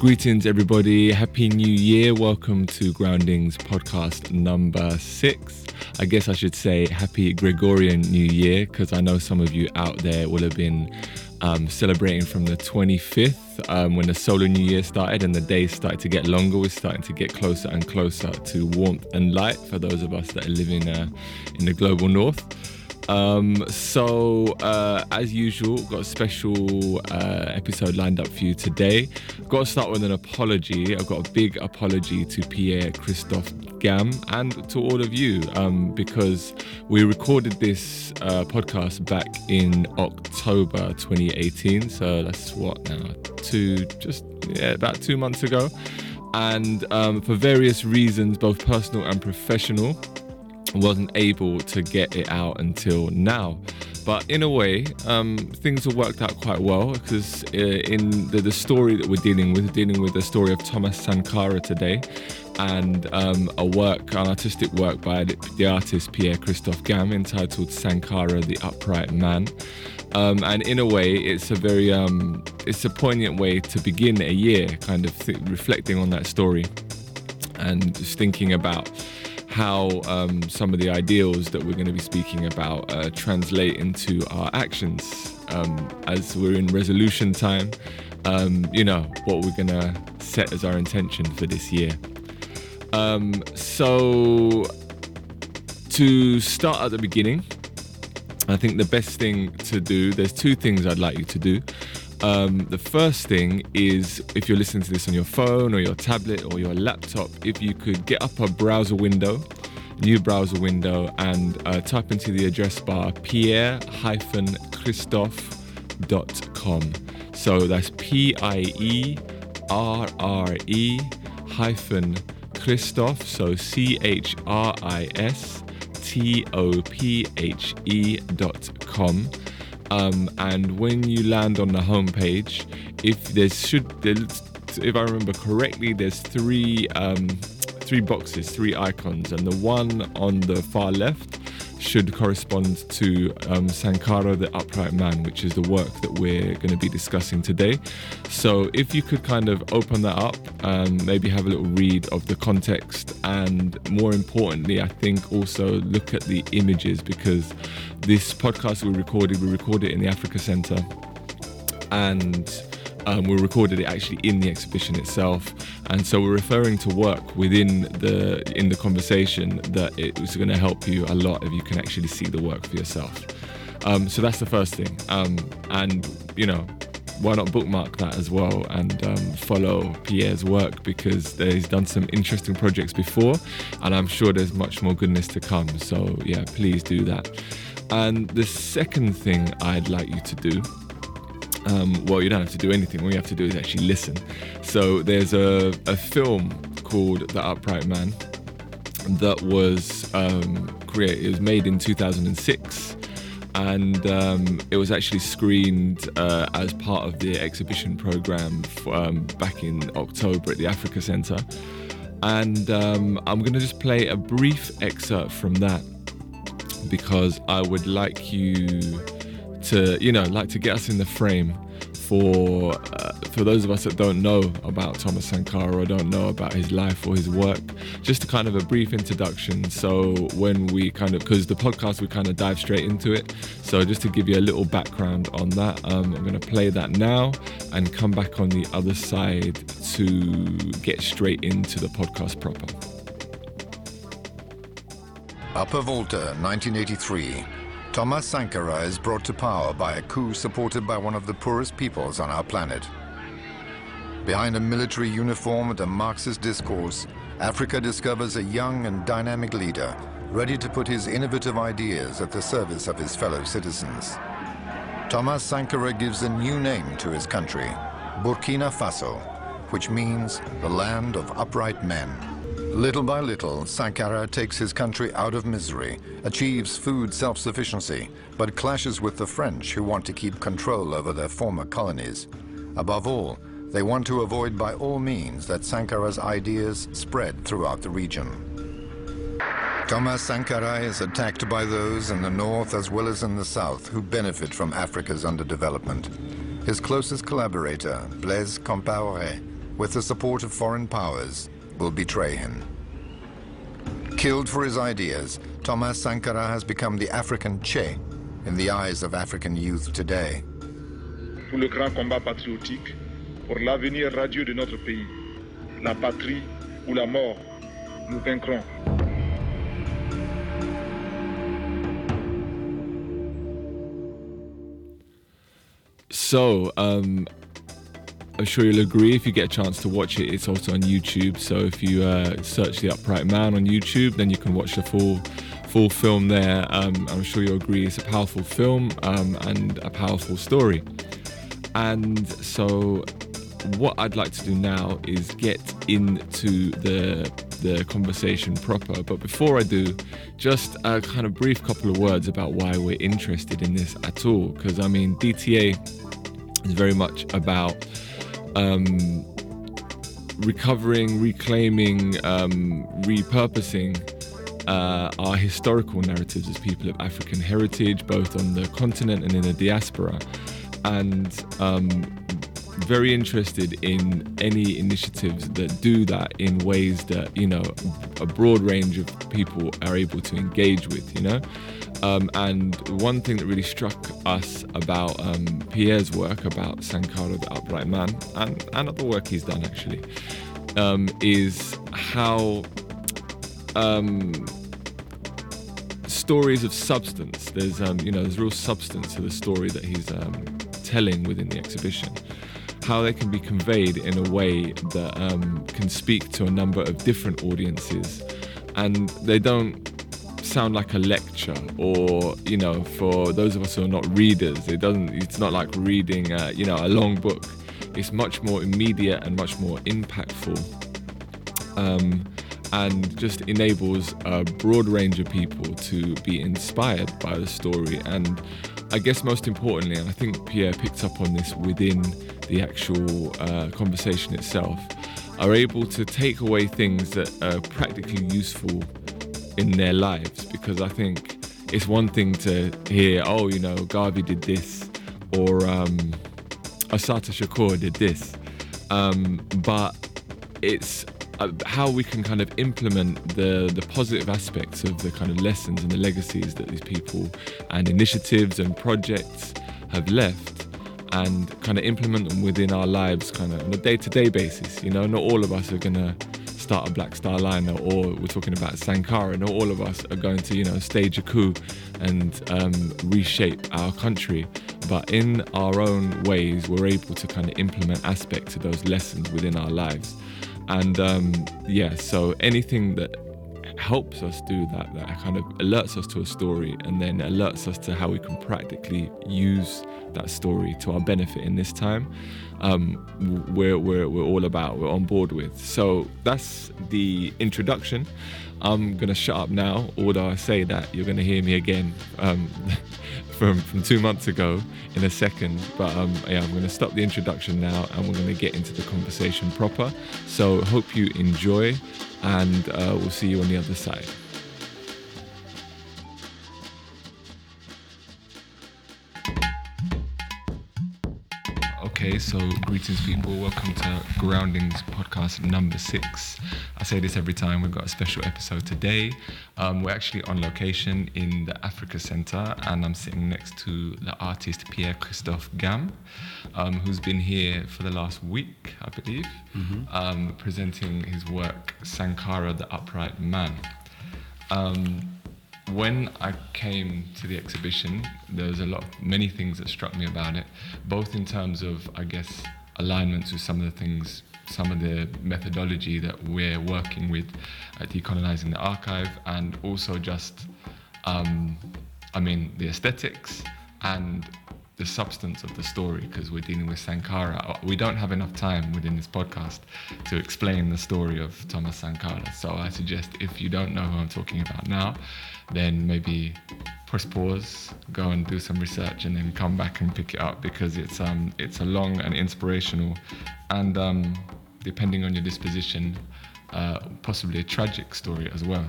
Greetings, everybody. Happy New Year. Welcome to Groundings podcast number six. I guess I should say Happy Gregorian New Year because I know some of you out there will have been um, celebrating from the 25th um, when the solar new year started and the days started to get longer. We're starting to get closer and closer to warmth and light for those of us that are living uh, in the global north. Um, so, uh, as usual, got a special uh, episode lined up for you today. Got to start with an apology. I've got a big apology to Pierre Christophe Gam and to all of you um, because we recorded this uh, podcast back in October 2018. So that's what now, two, just yeah, about two months ago. And um, for various reasons, both personal and professional, wasn't able to get it out until now. But in a way, um, things have worked out quite well because uh, in the, the, story that we're dealing with, dealing with the story of Thomas Sankara today, and um, a work, an artistic work by the artist Pierre Christophe Gam entitled Sankara, the Upright Man. Um, and in a way, it's a very, um, it's a poignant way to begin a year, kind of th- reflecting on that story and just thinking about how um, some of the ideals that we're going to be speaking about uh, translate into our actions um, as we're in resolution time. Um, you know, what we're going to set as our intention for this year. Um, so, to start at the beginning, I think the best thing to do, there's two things I'd like you to do. Um, the first thing is if you're listening to this on your phone or your tablet or your laptop, if you could get up a browser window, new browser window, and uh, type into the address bar pierre-christophe.com. So that's P I E R R E hyphen so C H R I S T O P H E dot com. Um, and when you land on the homepage, if there should, if I remember correctly, there's three um, three boxes, three icons, and the one on the far left should correspond to um, Sankara, the Upright Man, which is the work that we're going to be discussing today. So, if you could kind of open that up and maybe have a little read of the context, and more importantly, I think also look at the images because this podcast we recorded, we recorded in the Africa Center, and um, we recorded it actually in the exhibition itself, and so we're referring to work within the in the conversation that it was going to help you a lot if you can actually see the work for yourself. Um, so that's the first thing, um, and you know, why not bookmark that as well and um, follow Pierre's work because he's done some interesting projects before, and I'm sure there's much more goodness to come. So yeah, please do that. And the second thing I'd like you to do um, well, you don't have to do anything. All you have to do is actually listen. So there's a, a film called The Upright Man that was um, created. It was made in 2006, and um, it was actually screened uh, as part of the exhibition program for, um, back in October at the Africa Centre. And um, I'm going to just play a brief excerpt from that because I would like you to you know like to get us in the frame for uh, for those of us that don't know about Thomas Sankara or don't know about his life or his work, just kind of a brief introduction. So when we kind of because the podcast we kind of dive straight into it. So just to give you a little background on that, um, I'm going to play that now and come back on the other side to get straight into the podcast proper. Upper Volta, 1983. Thomas Sankara is brought to power by a coup supported by one of the poorest peoples on our planet. Behind a military uniform and a Marxist discourse, Africa discovers a young and dynamic leader ready to put his innovative ideas at the service of his fellow citizens. Thomas Sankara gives a new name to his country, Burkina Faso, which means the land of upright men. Little by little, Sankara takes his country out of misery, achieves food self-sufficiency, but clashes with the French who want to keep control over their former colonies. Above all, they want to avoid by all means that Sankara's ideas spread throughout the region. Thomas Sankara is attacked by those in the north as well as in the south who benefit from Africa's underdevelopment. His closest collaborator, Blaise Compaoré, with the support of foreign powers, will betray him. Killed for his ideas, Thomas Sankara has become the African Che in the eyes of African youth today. Pour le grand combat patriotique, pour l'avenir radieux de notre pays, la patrie ou la mort, nous vaincrons. So, um, I'm sure you'll agree if you get a chance to watch it. It's also on YouTube. So if you uh, search the Upright Man on YouTube, then you can watch the full full film there. Um, I'm sure you'll agree it's a powerful film um, and a powerful story. And so, what I'd like to do now is get into the the conversation proper. But before I do, just a kind of brief couple of words about why we're interested in this at all. Because I mean, DTA is very much about um, recovering, reclaiming, um, repurposing uh, our historical narratives as people of African heritage, both on the continent and in the diaspora. And um, very interested in any initiatives that do that in ways that, you know, a broad range of people are able to engage with, you know. Um, and one thing that really struck us about um, Pierre's work, about Sankara the Upright Man, and, and other work he's done actually, um, is how um, stories of substance, there's, um, you know, there's real substance to the story that he's um, telling within the exhibition, how they can be conveyed in a way that can speak to a number of different audiences. And they don't sound like a lecture or you know for those of us who are not readers it doesn't it's not like reading uh, you know a long book it's much more immediate and much more impactful um, and just enables a broad range of people to be inspired by the story and i guess most importantly and i think pierre picked up on this within the actual uh, conversation itself are able to take away things that are practically useful in their lives. Because I think it's one thing to hear, oh, you know, Garvey did this or um, Assata Shakur did this, um, but it's uh, how we can kind of implement the the positive aspects of the kind of lessons and the legacies that these people and initiatives and projects have left and kind of implement them within our lives kind of on a day-to-day basis you know not all of us are gonna start a Black Star Liner, or we're talking about Sankara, and all of us are going to, you know, stage a coup and um, reshape our country. But in our own ways, we're able to kind of implement aspects of those lessons within our lives. And um, yeah, so anything that helps us do that, that kind of alerts us to a story and then alerts us to how we can practically use that story to our benefit in this time, um, we're, we're, we're all about, we're on board with. So that's the introduction. I'm going to shut up now, although I say that you're going to hear me again um, from, from two months ago in a second. But um, yeah, I'm going to stop the introduction now and we're going to get into the conversation proper. So hope you enjoy and uh, we'll see you on the other side. Okay, so greetings, people. Welcome to Groundings podcast number six. I say this every time. We've got a special episode today. Um, we're actually on location in the Africa Center, and I'm sitting next to the artist Pierre Christophe Gam, um, who's been here for the last week, I believe, mm-hmm. um, presenting his work Sankara the Upright Man. Um, when I came to the exhibition, there was a lot, many things that struck me about it, both in terms of, I guess, alignments with some of the things, some of the methodology that we're working with at decolonizing the archive, and also just, um, I mean, the aesthetics and the substance of the story because we're dealing with Sankara. We don't have enough time within this podcast to explain the story of Thomas Sankara. So I suggest if you don't know who I'm talking about now, then maybe press pause, go and do some research, and then come back and pick it up because it's um it's a long and inspirational, and um, depending on your disposition, uh, possibly a tragic story as well.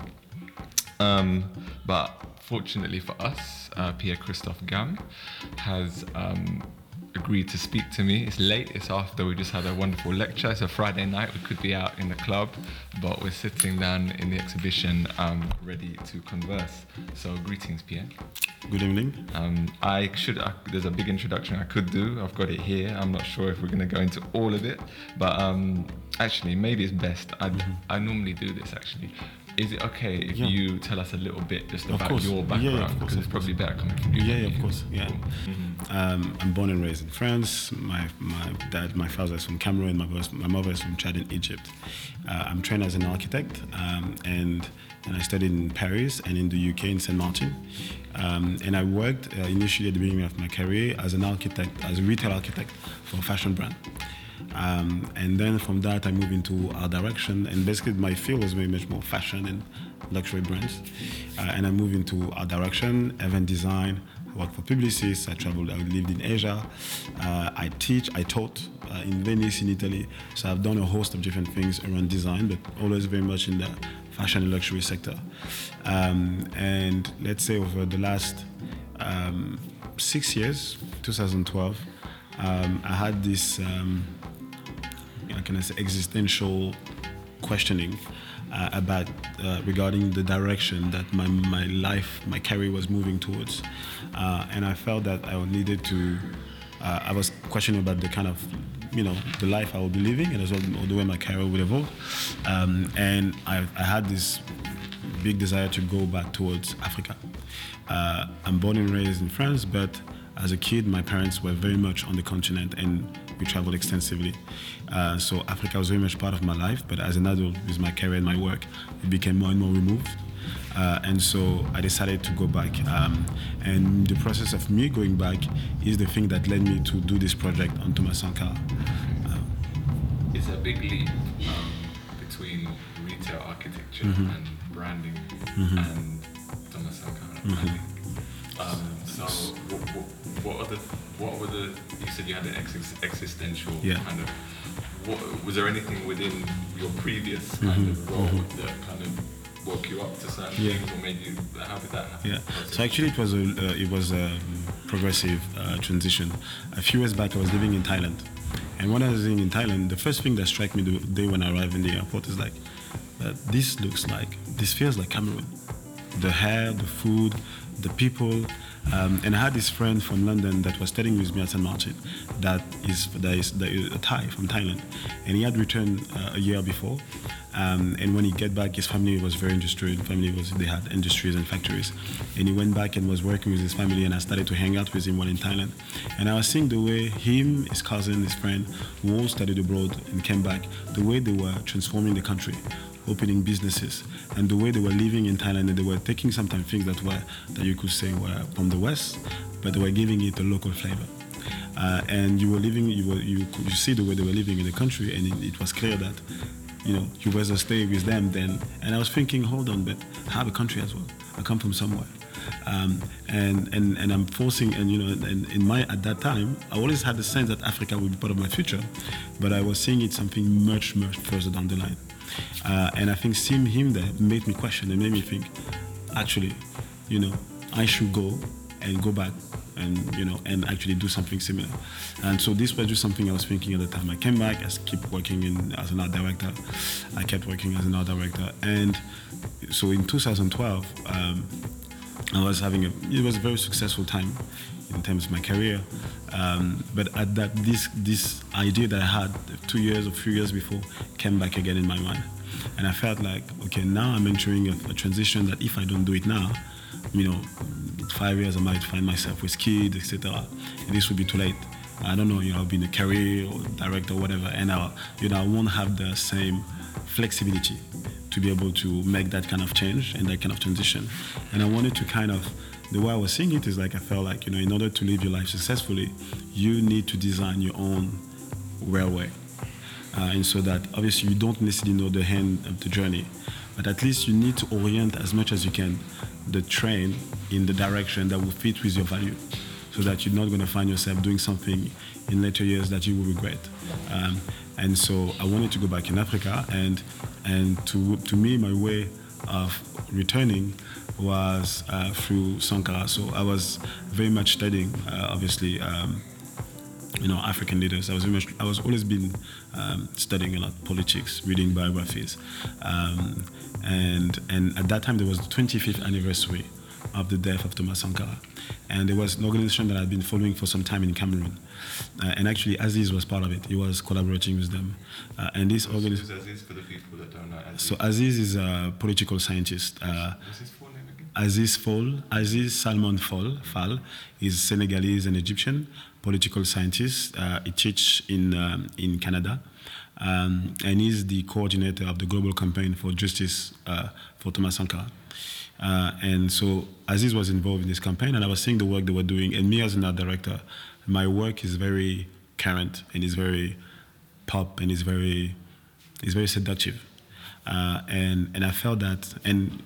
Um, but fortunately for us, uh, Pierre Christophe Gam has um, agreed to speak to me. It's late, it's after we just had a wonderful lecture. It's a Friday night, we could be out in the club, but we're sitting down in the exhibition um, ready to converse. So, greetings, Pierre. Good evening. Um, I should, uh, there's a big introduction I could do. I've got it here. I'm not sure if we're going to go into all of it, but um, actually, maybe it's best. I, Mm-hmm. I normally do this actually. Is it okay if Yeah. you tell us a little bit just Of about course. your background? yeah, of course, because it's probably better coming from you. Yeah, yeah, of course. Yeah. Um, I'm born and raised in France. My my dad, my father is from Cameroon. My mother, my mother is from Chad in Egypt. Uh, I'm trained as an architect, um, and and I studied in Paris and in the UK in Saint Martin. Um, and I worked uh, initially at the beginning of my career as an architect, as a retail architect for a fashion brand. Um, and then from that, I moved into art direction, and basically my field was very much more fashion and luxury brands. Uh, and I moved into art direction, event design. I for publicists. I traveled. I lived in Asia. Uh, I teach. I taught uh, in Venice, in Italy. So I've done a host of different things around design, but always very much in the fashion and luxury sector. Um, and let's say over the last um, six years, 2012, um, I had this. How can I say, existential questioning uh, about uh, regarding the direction that my, my life, my career was moving towards. Uh, and I felt that I needed to, uh, I was questioning about the kind of, you know, the life I would be living and as well the way my career would evolve. Um, and I, I had this big desire to go back towards Africa. Uh, I'm born and raised in France, but as a kid, my parents were very much on the continent and we traveled extensively. Uh, so Africa was very much part of my life, but as an adult, with my career and my work, it became more and more removed. Uh, and so I decided to go back. Um, and the process of me going back is the thing that led me to do this project on Thomas Sankara. It's a big leap um, between retail architecture Mm-hmm. and branding and Thomas Sankara. Mm-hmm. Um, so, what, what, what are the what were the? You said you had an ex- existential Yeah. kind of. What, was there anything within your previous kind of role that kind of woke you up to certain Mm-hmm. Yeah. things, or made you? How did that happen? Yeah. So actually, it was a uh, it was a progressive uh, transition. A few years back, I was living in Thailand, and when I was living in Thailand, the first thing that struck me the day when I arrived in the airport is like, uh, this looks like this feels like Cameroon. The hair, the food, the people. Um, and I had this friend from London that was studying with me at St. Martin that is, that is, that is a Thai from Thailand. And he had returned uh, a year before. Um, and when he get back, his family was very industrial. Family was they had industries and factories, and he went back and was working with his family. And I started to hang out with him while in Thailand, and I was seeing the way him, his cousin, his friend, who all studied abroad and came back, the way they were transforming the country, opening businesses, and the way they were living in Thailand. And they were taking sometimes things that were that you could say were from the West, but they were giving it a local flavor. Uh, and you were living, you were you you see the way they were living in the country, and it, it was clear that you know, you rather stay with them then. And I was thinking, hold on, but I have a country as well. I come from somewhere, um, and and and I'm forcing, and you know, and in my at that time, I always had the sense that Africa would be part of my future, but I was seeing it something much much further down the line. Uh, and I think seeing him there made me question and made me think, actually, you know, I should go and go back and you know and actually do something similar. And so this was just something i was thinking at the time. I came back i kept working in as an art director. I kept working as an art director. And so in 2012 um, i was having a it was a very successful time in terms of my career um, but at that this this idea that i had two years or three years before came back again in my mind and i felt like okay now i'm entering a, a transition that if i don't do it now you know, five years I might find myself with kids, etc. This would be too late. I don't know, you know, I'll be in a career or director or whatever, and I, you know, I won't have the same flexibility to be able to make that kind of change and that kind of transition. And I wanted to kind of, the way I was seeing it is like I felt like, you know, in order to live your life successfully, you need to design your own railway. Uh, and so that obviously you don't necessarily know the end of the journey, but at least you need to orient as much as you can the train in the direction that will fit with your value so that you're not going to find yourself doing something in later years that you will regret. Um, and so I wanted to go back in Africa, and and to to me my way of returning was uh, through Sankara. So I was very much studying, uh, obviously. Um, you know, African leaders. I was very much, I was always been um, studying a lot politics, reading biographies, um, and and at that time there was the 25th anniversary of the death of Thomas Sankara, and there was an organization that I'd been following for some time in Cameroon, uh, and actually Aziz was part of it. He was collaborating with them, uh, and this organization. Aziz for the people that don't Aziz? So Aziz is a political scientist. Uh, Aziz Fall, Aziz Salmone Fall, Fall is Senegalese and Egyptian political scientist. Uh, he teaches in um, in Canada, um, and he's the coordinator of the global campaign for justice uh, for Thomas Sankara. Uh, and so Aziz was involved in this campaign, and I was seeing the work they were doing. And me as an art director, my work is very current and is very pop and is very is very seductive. Uh, and and I felt that and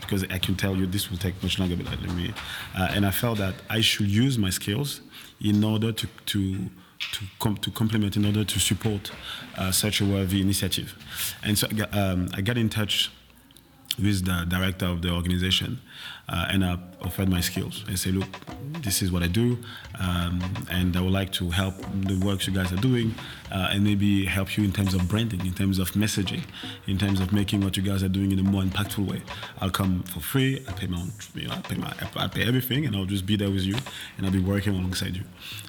because I can tell you this will take much longer, let me. Uh, and I felt that I should use my skills in order to to to, com- to complement, in order to support uh, such a worthy initiative. And so um, I got in touch with the director of the organization, uh, and I offered my skills. and say, look, this is what I do, um, and I would like to help the work you guys are doing, uh, and maybe help you in terms of branding, in terms of messaging, in terms of making what you guys are doing in a more impactful way. I'll come for free. I pay my own, you know, I pay my, I pay everything, and I'll just be there with you, and I'll be working alongside you.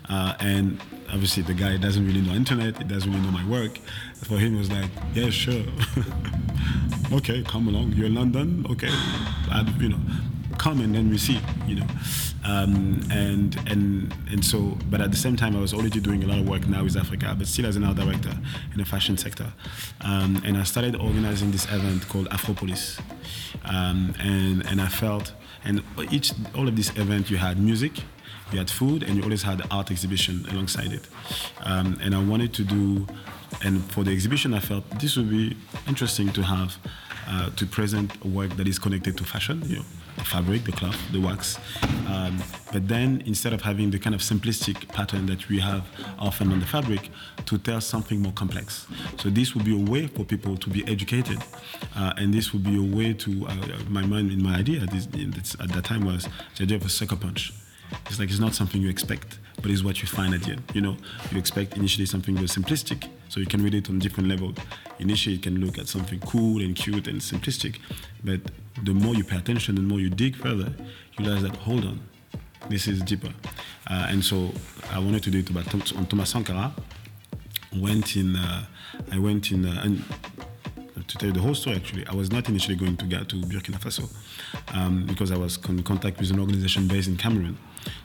Uh, and obviously, the guy doesn't really know internet. He doesn't really know my work. For him, it was like, yeah, sure. okay, come along. You're in London. Okay, I, you know, come and then we see. You know, um, and and and so. But at the same time, I was already doing a lot of work now with Africa, but still as an art director in the fashion sector. Um, and I started organizing this event called Afropolis, um, and and I felt and each all of this event you had music you had food and you always had art exhibition alongside it um, and i wanted to do and for the exhibition i felt this would be interesting to have uh, to present a work that is connected to fashion you know the fabric the cloth the wax. Um, but then instead of having the kind of simplistic pattern that we have often on the fabric to tell something more complex. So this would be a way for people to be educated uh, and this would be a way to uh, my mind in my idea this, this, at that time was the idea of a sucker punch. It's like it's not something you expect, but it's what you find at the end. You know, you expect initially something very simplistic, so you can read it on different levels. Initially, you can look at something cool and cute and simplistic, but the more you pay attention, the more you dig further, you realize that hold on, this is deeper. Uh, and so I wanted to do it about on Thomas Sankara. Went in, uh, I went in, uh, and to tell you the whole story actually, I was not initially going to get to Burkina Faso um, because I was in contact with an organization based in Cameroon.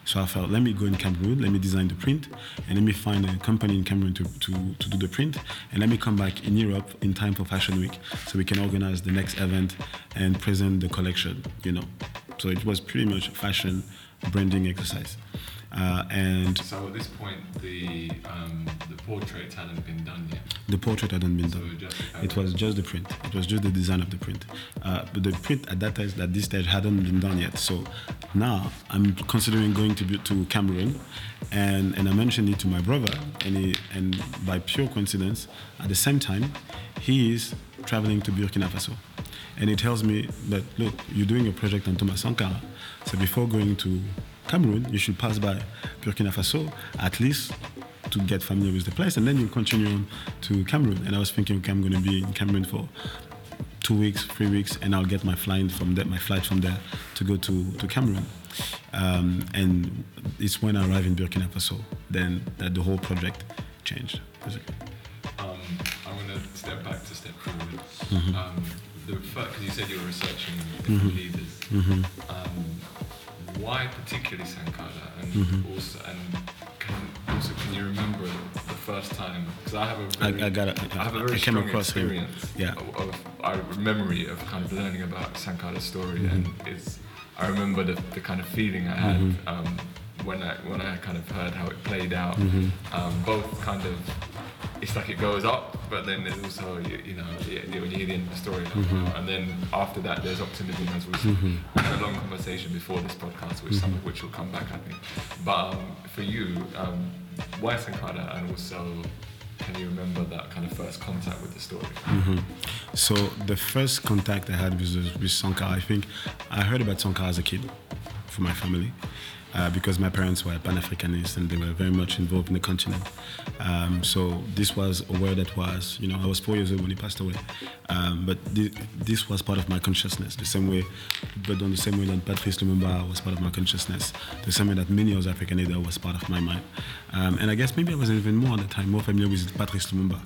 So I felt, let me go in Cameroon, let me design the print, and let me find a company in Cameroon to, to, to do the print, and let me come back in Europe in time for Fashion Week so we can organize the next event and present the collection, you know. So it was pretty much a fashion branding exercise. Uh, and So at this point, the um, the portrait hadn't been done yet. the portrait hadn't been So done. It was just the print. It was just the design of the print. Uh, but the print at that time, at this stage, hadn't been done yet. So now I'm considering going to be, to Cameroon, and, and I mentioned it to my brother, and he, and by pure coincidence, at the same time, he is traveling to Burkina Faso, and he tells me that look, you're doing a project on Thomas Sankara, so before going to Cameroon, you should pass by Burkina Faso at least to get familiar with the place, and then you continue on to Cameroon. And I was thinking, okay, I'm going to be in Cameroon for two weeks, three weeks, and I'll get my flight from there, my flight from there to go to, to Cameroon. Um, and it's when I arrived in Burkina Faso then that the whole project changed. basically. Um, I want to step back to step forward. Mm-hmm. Um, the because you said you were researching different leaders. Mm-hmm. Why particularly Sankara, and Mm-hmm. also and can, also can you remember the first time? Because I have a very, I got it. I have a very strong him. experience Yeah. of, of memory of kind of learning about Sankara's story, Mm-hmm. and it's I remember the, the kind of feeling I had. Um, when I when I kind of heard how it played out, Mm-hmm. um, both kind of it's like it goes up, but then there's also you, you know when you hear the end of the story, Mm-hmm. and then after that there's optimism as we. We had a long conversation before this podcast, which some of Mm-hmm. which will come back, I think. But um, for you, um, why Sankara, and also can you remember that kind of first contact with the story? So the first contact I had with, with Sankara, I think I heard about Sankara as a kid from my family. Uh, because my parents were Pan-Africanists and they were very much involved in the continent. Um, so this was a word that was, you know, I was four years old when he passed away, um, but th- this was part of my consciousness, the same way, but on the same way that Patrice Lumumba was part of my consciousness, the same way that many other African leaders was part of my mind. Um, and I guess maybe I was even more at the time, more familiar with Patrice Lumumba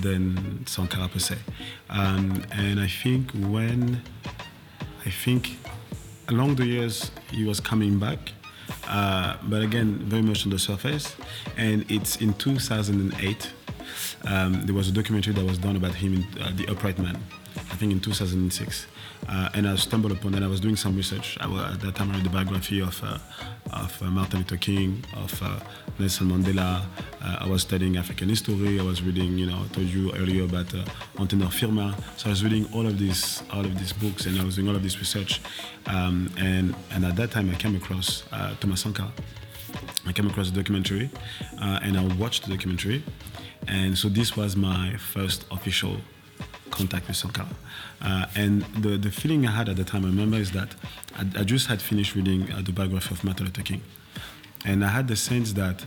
than Sankara per se. Um, and I think when, I think along the years he was coming back, uh, but again, very much on the surface. And it's in 2008, um, there was a documentary that was done about him, in, uh, The Upright Man, I think in 2006. Uh, and I stumbled upon that. I was doing some research. I at that time, I read the biography of, uh, of uh, Martin Luther King, of uh, Nelson Mandela. Uh, I was studying African history. I was reading, you know, I told you earlier about uh, Firma. So I was reading all of these, all of these books, and I was doing all of this research. Um, and and at that time, I came across Thomas Sankara. I came across a documentary, and I watched the documentary. And so this was my first official contact with Sankara. Uh, and the, the feeling I had at the time, I remember, is that I, I just had finished reading uh, the biography of Martin Luther King. And I had the sense that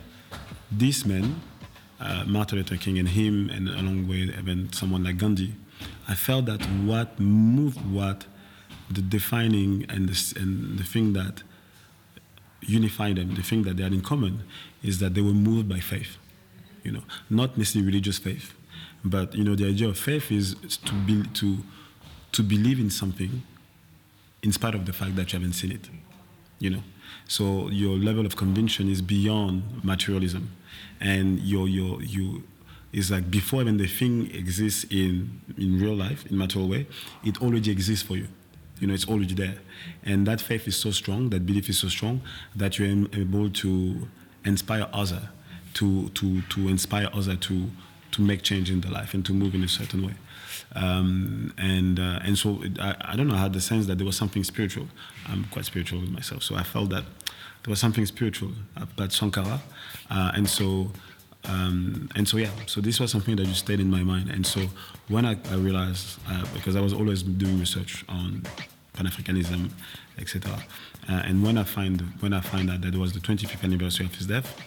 this man, uh, Martin Luther King, and him, and along with even someone like Gandhi, I felt that what moved, what the defining and the, and the thing that unified them, the thing that they had in common, is that they were moved by faith. You know, not necessarily religious faith, but you know, the idea of faith is to be to to believe in something in spite of the fact that you haven't seen it. You know. So your level of conviction is beyond materialism. And your your you is like before even the thing exists in in real life, in material way, it already exists for you. You know, it's already there. And that faith is so strong, that belief is so strong that you're able to inspire others, to to to inspire others to to make change in their life and to move in a certain way. Um, and uh, and so it, I, I don't know I had the sense that there was something spiritual. I'm quite spiritual myself, so I felt that there was something spiritual about Sankara, uh, and so um, and so yeah, so this was something that just stayed in my mind. And so when I, I realized, uh, because I was always doing research on Pan Africanism, etc., uh, and when I find when I find out that it was the 25th anniversary of his death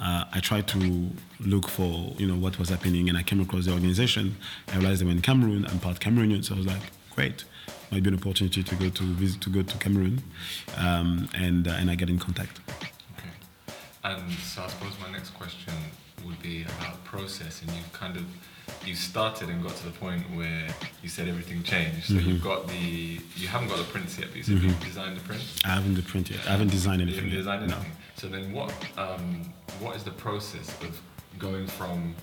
uh, I tried to look for you know what was happening, and I came across the organization. I realized they were in Cameroon. I'm part Cameroonian, so I was like, great, might be an opportunity to go to visit to go to Cameroon, um, and uh, and I get in contact. Okay, and so I suppose my next question would be about process, and you've kind of you started and got to the point where you said everything changed. So mm-hmm. you've got the you haven't got the prints yet, but you said mm-hmm. you've designed the print. I haven't the print yet. I haven't designed anything. You haven't designed anything. No. So then, what um, what is the process of going from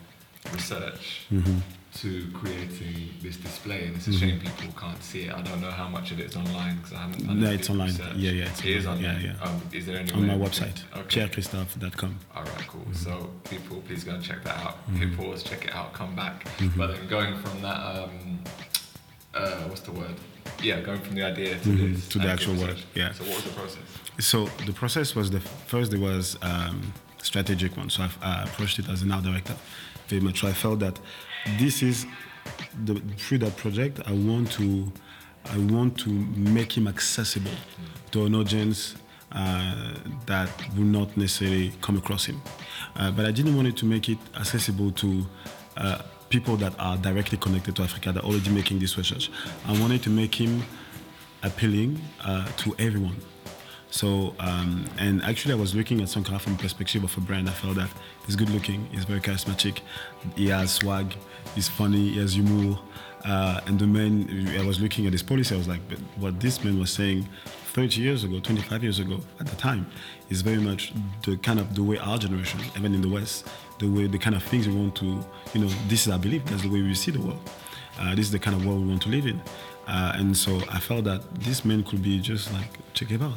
research mm-hmm. to creating this display? And it's a mm-hmm. shame people can't see it. I don't know how much of it is online because I haven't done No, it's online. Research. Yeah, yeah, it's it is online. Yeah, yeah. Um, is there any on my website? Okay. pierrechristophe.com. All right, cool. Mm-hmm. So people, please go and check that out. Mm-hmm. Hit pause, check it out, come back. Mm-hmm. But then going from that, um, uh, what's the word? Yeah, going from the idea to, mm-hmm. to the actual work. Yeah. So what was the process? So the process was the first. There was um, strategic one. So I uh, approached it as an art director, very much. So I felt that this is the, through that project. I want to, I want to make him accessible to an audience uh, that will not necessarily come across him. Uh, but I didn't want it to make it accessible to uh, people that are directly connected to Africa that are already making this research. I wanted to make him appealing uh, to everyone. So, um, and actually, I was looking at Sankara from perspective of a brand. I felt that he's good looking, he's very charismatic, he has swag, he's funny, he has humor. Uh, and the man, I was looking at his policy, I was like, but what this man was saying 30 years ago, 25 years ago, at the time, is very much the kind of the way our generation, even in the West, the way, the kind of things we want to, you know, this is our belief, that's the way we see the world. Uh, this is the kind of world we want to live in. Uh, and so I felt that this man could be just like Che Guevara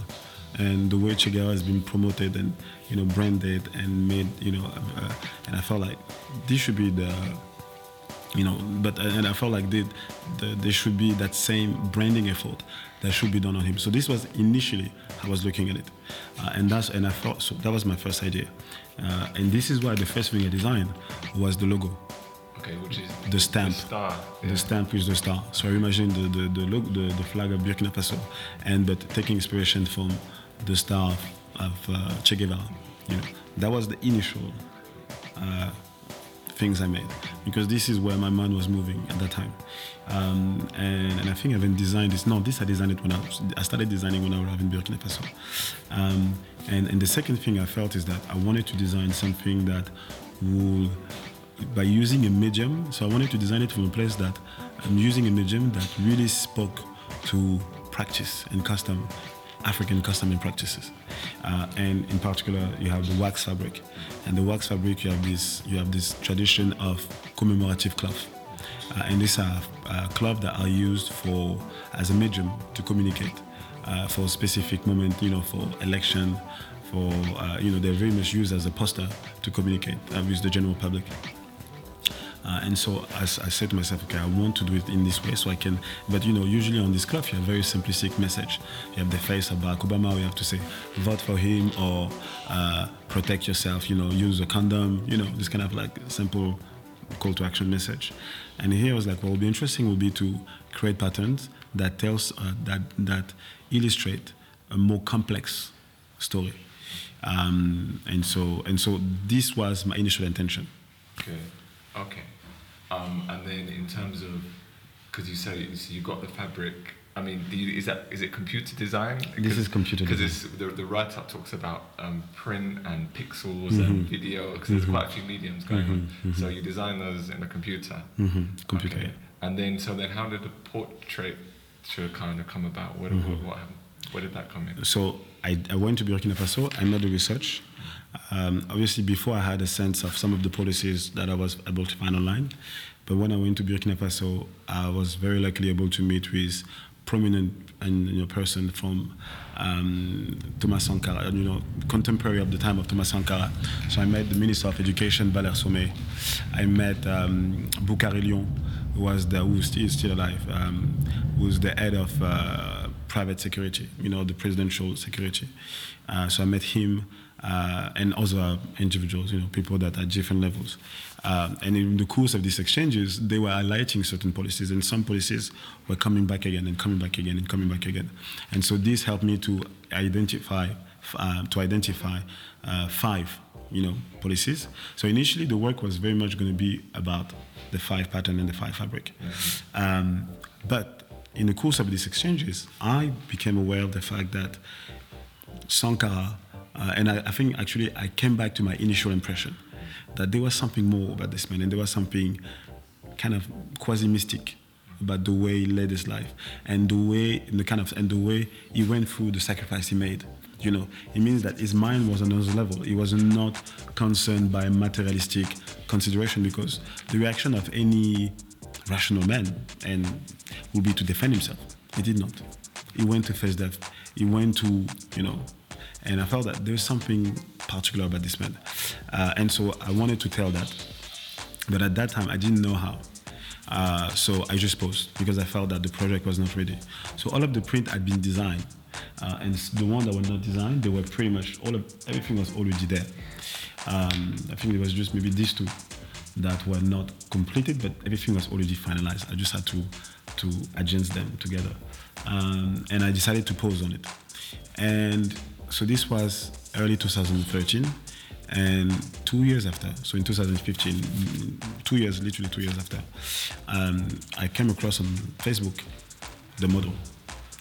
and the way Che Guevara has been promoted and you know branded and made you know uh, and I felt like this should be the you know but and I felt like they, the, there should be that same branding effort that should be done on him so this was initially I was looking at it uh, and that's and I thought so that was my first idea uh, and this is why the first thing I designed was the logo Okay, which is the stamp. The star. Yeah. The stamp is the star. So I imagine the the the, look, the, the flag of Burkina Faso, and but taking inspiration from the star of of uh, Che Guevara. You know, that was the initial uh, things I made because this is where my mind was moving at that time. Um, and, and, I think I even designed this. No, this I designed it when I was, I started designing when I was in Burkina Faso. Um, and, and the second thing I felt is that I wanted to design something that would, by using a medium, so I wanted to design it from a place that I'm using a medium that really spoke to practice and custom, African custom and practices. Uh, and in particular, you have the wax fabric. And the wax fabric, you have this, you have this tradition of commemorative cloth. Uh, and these are uh, cloth that are used for as a medium to communicate uh, for a specific moment, you know, for election, for uh, you know, they're very much used as a poster to communicate uh, with the general public. Uh, and so I, I, said to myself, okay, I want to do it in this way so I can. But you know, usually on this cloth, you have very simplistic message. You have the face of Barack Obama, you have to say, vote for him or uh, protect yourself, you know, use a condom, you know, this kind of like simple call to action message. And here I was like, what would be interesting would be to create patterns that tells, uh, that, that illustrate a more complex story. Um, and so and so this was my initial intention. Okay. Okay. Um, and then in terms of, because you say so you got the fabric. I mean, you, is that is it computer design? This is computer because the, the write up talks about um, print and pixels mm-hmm. and video because there's mm-hmm. quite a few mediums going mm-hmm. on. Mm-hmm. So you design those in a computer. Mm-hmm. Computer. Okay. And then so then how did the portrait to kind of come about? What, what, what, where did that come in? So I, I went to Burkina Faso. I made the research. Um, obviously, before I had a sense of some of the policies that I was able to find online. But when I went to Burkina Faso, I was very luckily able to meet with prominent and you know, person from um, Thomas Sankara, you know, contemporary of the time of Thomas Sankara. So I met the Minister of Education, Valère Somé. I met um, Boukari Lyon, was the, who is still alive, um, who's the head of uh, private security, you know, the presidential security. Uh, so I met him uh, and other individuals, you know, people that are different levels. Uh, and in the course of these exchanges, they were highlighting certain policies, and some policies were coming back again and coming back again and coming back again. And so this helped me to identify uh, to identify uh, five, you know, policies. So initially, the work was very much going to be about the five pattern and the five fabric. Mm-hmm. Um, but in the course of these exchanges, I became aware of the fact that Sankara uh, and I, I, think actually I came back to my initial impression that there was something more about this man and there was something kind of quasi mystic about the way he led his life and the way the kind of and the way he went through the sacrifice he made you know it means that his mind was on another level he was not concerned by materialistic consideration because the reaction of any rational man and would be to defend himself he did not he went to face death he went to you know and I felt that there's something particular about this man. Uh, and so I wanted to tell that. But at that time, I didn't know how. Uh, so I just posed because I felt that the project was not ready. So all of the print had been designed. Uh, and the ones that were not designed, they were pretty much all of everything was already there. Um, I think it was just maybe these two that were not completed, but everything was already finalized. I just had to to adjust them together, um, and I decided to pose on it. And so this was early 2013 and two years after so in 2015 two years literally two years after um, i came across on facebook the model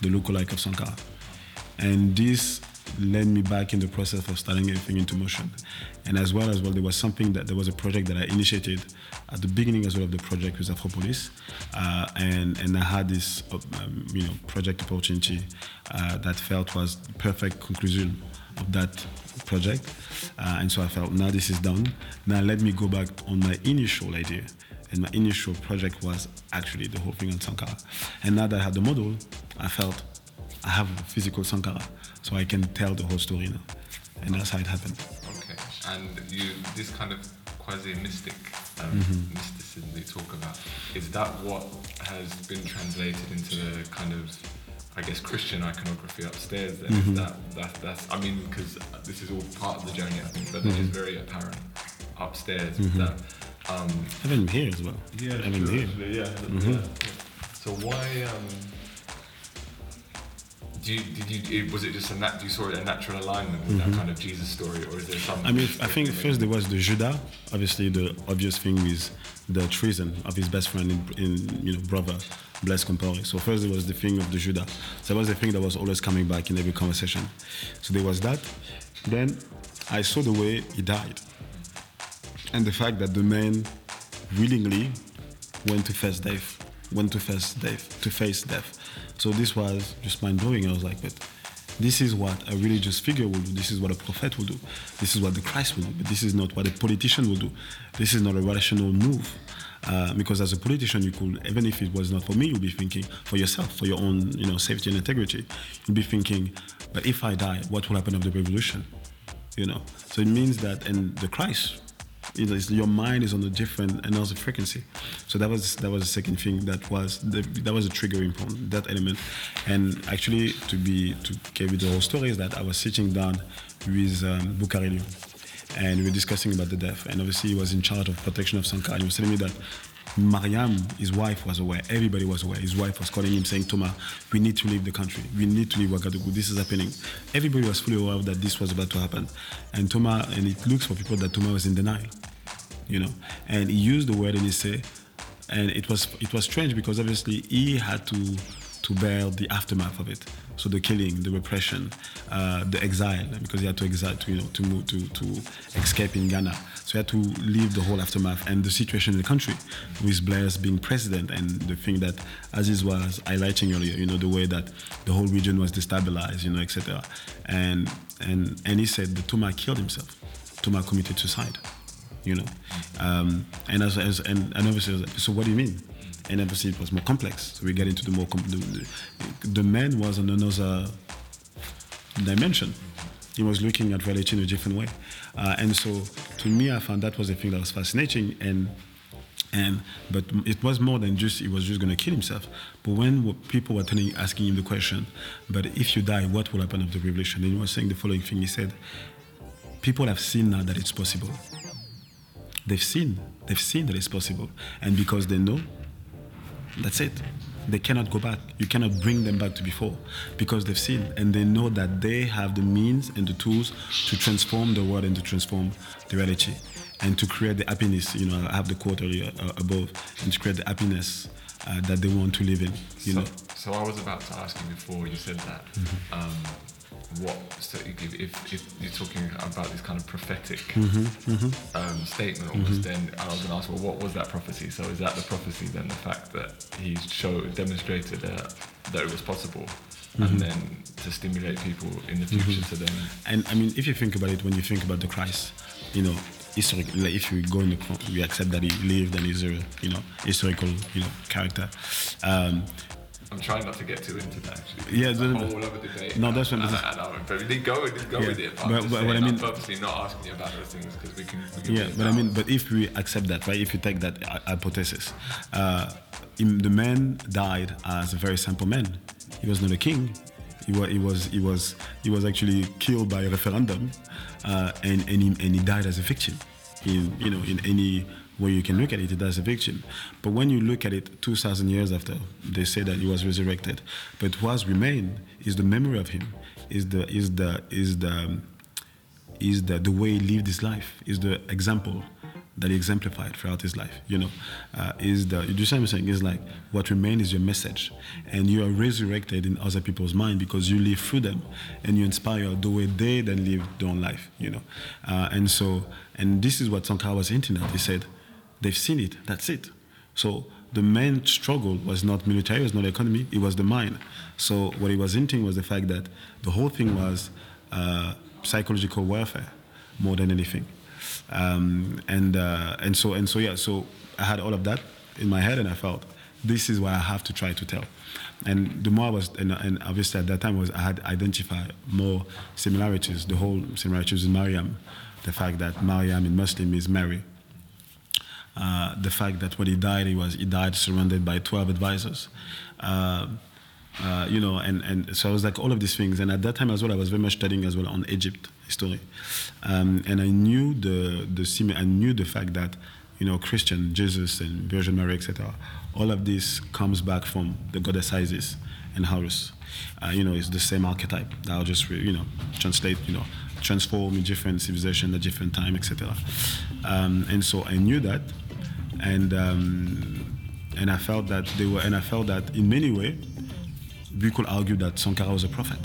the lookalike of sankara and this led me back in the process of starting everything into motion. And as well as well, there was something that there was a project that I initiated at the beginning as well of the project with Afropolis, uh, and and I had this um, you know project opportunity uh, that felt was perfect conclusion of that project, uh, and so I felt now this is done. Now let me go back on my initial idea. And my initial project was actually the whole thing on Sankara. And now that I had the model, I felt I have a physical Sankara so I can tell the whole story now. And that's how it happened. Okay. And you, this kind of quasi mystic um, mm-hmm. mysticism they talk about, is that what has been translated into the kind of I guess Christian iconography upstairs. Then mm-hmm. that, that that's I mean because this is all part of the journey I think, but mm-hmm. it is very apparent upstairs mm-hmm. that. Um, Even here as well. Yeah, Even here. Actually, yeah, mm-hmm. yeah. So why? Um, Do you, did you, was it just a nat, you saw it a natural alignment with that kind of Jesus story, or is there some? Mm-hmm. I mean, I think first there was the Judah, obviously the obvious thing is the treason of his best friend in, in you know brother Blaise Compaoré. So first there was the thing of the Judah. So that was the thing that was always coming back in every conversation. So there was that. Then I saw the way he died, and the fact that the man willingly went to face death, went to face death, to face death. So this was just mind blowing. I was like, but this is what a religious figure will do. This is what a prophet will do. This is what the Christ will do. But this is not what a politician will do. This is not a rational move. Uh, because as a politician, you could, even if it was not for me, you'd be thinking for yourself, for your own, you know, safety and integrity. You'd be thinking, but if I die, what will happen of the revolution? You know. So it means that, and the Christ you know, your mind is on a different another frequency. So that was that was the second thing that was the, that was a triggering point that element. And actually, to be to give you the whole story is that I was sitting down with um, Bucarelli, and we were discussing about the death. And obviously, he was in charge of protection of Sankara. And he was telling me that. Mariam, his wife, was aware. Everybody was aware. His wife was calling him saying, Thomas, we need to leave the country. We need to leave Ouagadougou. This is happening. Everybody was fully aware that this was about to happen. And Thomas, and it looks for people that Thomas was in denial you know. And he used the word and he said, and it was it was strange because obviously he had to to bear the aftermath of it. So the killing, the repression, uh, the exile, because he had to exile to you know to move to to escape in Ghana. So he had to leave the whole aftermath and the situation in the country, with Blaise being president and the thing that Aziz was highlighting earlier, you know, the way that the whole region was destabilized, you know, etc. And and and he said that Thomas killed himself. Thomas committed suicide you know. Um, and as, as and, and obviously, so what do you mean? And obviously, it was more complex. So we get into the more com- the, the, man was on another dimension. He was looking at reality in a different way, uh, and so to me, I found that was the thing that was fascinating. And and but it was more than just he was just going to kill himself. But when people were telling, asking him the question, but if you die, what will happen of the revolution? And he was saying the following thing. He said, people have seen now that it's possible they've seen they've seen that it's possible and because they know that's it they cannot go back you cannot bring them back to before because they've seen and they know that they have the means and the tools to transform the world and to transform the reality and to create the happiness you know i have the quote earlier uh, above and to create the happiness uh, that they want to live in you so, know so I was about to ask you before you said that. Mm-hmm. Um, what so if, if, if you're talking about this kind of prophetic Mm-hmm, Um, statement almost, then I was going to ask, well, what was that prophecy? So is that the prophecy then the fact that he showed demonstrated uh, that it was possible, Mm-hmm. and then to stimulate people in the future to then And I mean, if you think about it, when you think about the Christ, you know, historically, like if you go in the, we accept that he lived and he's a, you know, historical, you know, character. Um, I'm trying not to get too into that actually. Yeah, it's a no, no, whole other debate. no, that's what- and, and, and, but we go, with- go Yeah, with it. But, I'm but- but what I I'm mean- purposely not asking you about those things because we can. We can yeah, but I mean, but if we accept that, right? If you take that hypothesis, uh, the man died as a very simple man. He was not a king. He was, he was, he was, he was actually killed by a referendum, uh, and and he, and he died as a victim. In you know, in any way you can look at it, died as a victim. But when you look at it, two thousand years after, they say that he was resurrected. But what remained is the memory of him. Is the is the is the um, is the, the way he lived his life, is the example that he exemplified throughout his life. You know, uh, is the you do what saying? Is like what remains is your message, and you are resurrected in other people's mind because you live through them, and you inspire the way they then live their own life. You know, uh, and so and this is what Sankara was hinting at. He said, they've seen it. That's it. So the main struggle was not military, it was not economy, it was the mind. So what he was hinting was the fact that the whole thing was uh, psychological warfare more than anything. Um, and uh, and so and so yeah, so I had all of that in my head, and I felt this is what I have to try to tell. And the more I was, and, and obviously at that time was I had identified more similarities. The whole similarities in Mariam, the fact that Mariam in Muslim is Mary, uh, the fact that when he died, he was he died surrounded by 12 advisors. Uh, uh, you know, and, and so I was like all of these things. And at that time as well, I was very much studying as well on Egypt history, um, and I knew the the I knew the fact that you know Christian Jesus and Virgin Mary etc. All of this comes back from the goddess Isis and Horus. Uh, you know, it's the same archetype. That I'll just you know translate. You know, transform in different civilization at different time, etc. Um, and so I knew that, and um, and I felt that they were, and I felt that in many ways we could argue that Sankara was a prophet.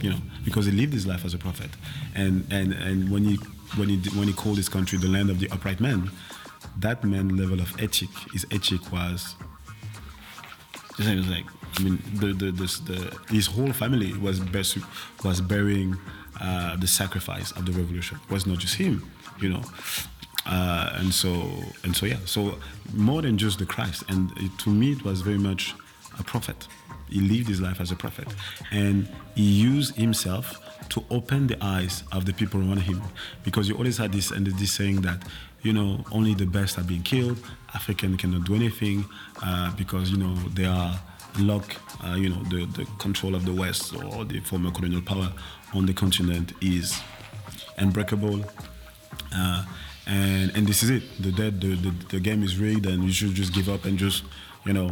You know, because he lived his life as a prophet, and and and when he when he when he called his country the land of the upright man, that man level of ethic, his ethic was. Was like I mean, the, the, the, the his whole family was best, was bearing uh, the sacrifice of the revolution. It was not just him, you know. Uh, and so and so yeah. So more than just the Christ, and it, to me it was very much a prophet. He lived his life as a prophet, and he used himself to open the eyes of the people around him, because you always had this and this saying that you know only the best are being killed. African cannot do anything uh, because you know they are lock, uh, you know, the, the control of the West or the former colonial power on the continent is unbreakable. And and this is it. The, the, the the game is rigged, and you should just give up and just, you know,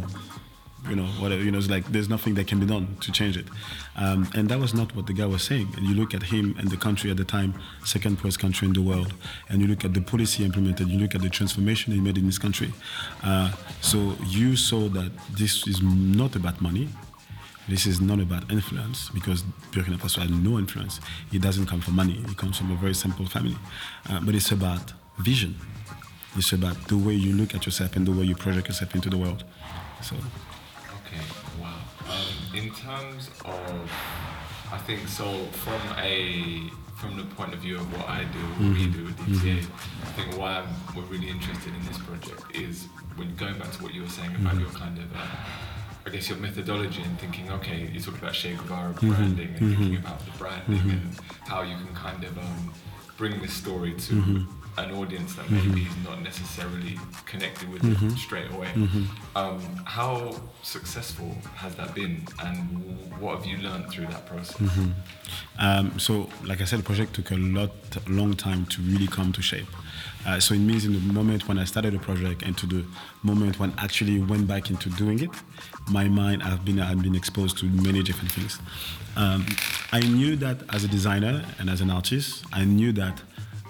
you know, whatever, you know, it's like there's nothing that can be done to change it. Um, and that was not what the guy was saying. And you look at him and the country at the time, second poorest country in the world, and you look at the policy implemented, you look at the transformation he made in this country. Uh, so you saw that this is not about money. This is not about influence because Burkina Faso had no influence. It doesn't come from money. It comes from a very simple family. Uh, but it's about vision. It's about the way you look at yourself and the way you project yourself into the world. So. Okay, wow. Um, in terms of, I think so from a from the point of view of what I do, what we mm-hmm. do with mm-hmm. DTA, I think why I'm, we're really interested in this project is when going back to what you were saying about mm-hmm. your kind of, uh, I guess your methodology and thinking, okay, you talked about Che Guevara branding and thinking about the branding and how you can kind of um, bring this story to an audience that maybe is not necessarily connected with it straight away. Um, how successful has that been, and what have you learned through that process? Um, so, like I said, the project took a lot, long time to really come to shape. Uh, so it means in the moment when I started the project and to the moment when I actually went back into doing it, my mind have been I've been exposed to many different things. Um, I knew that as a designer and as an artist, I knew that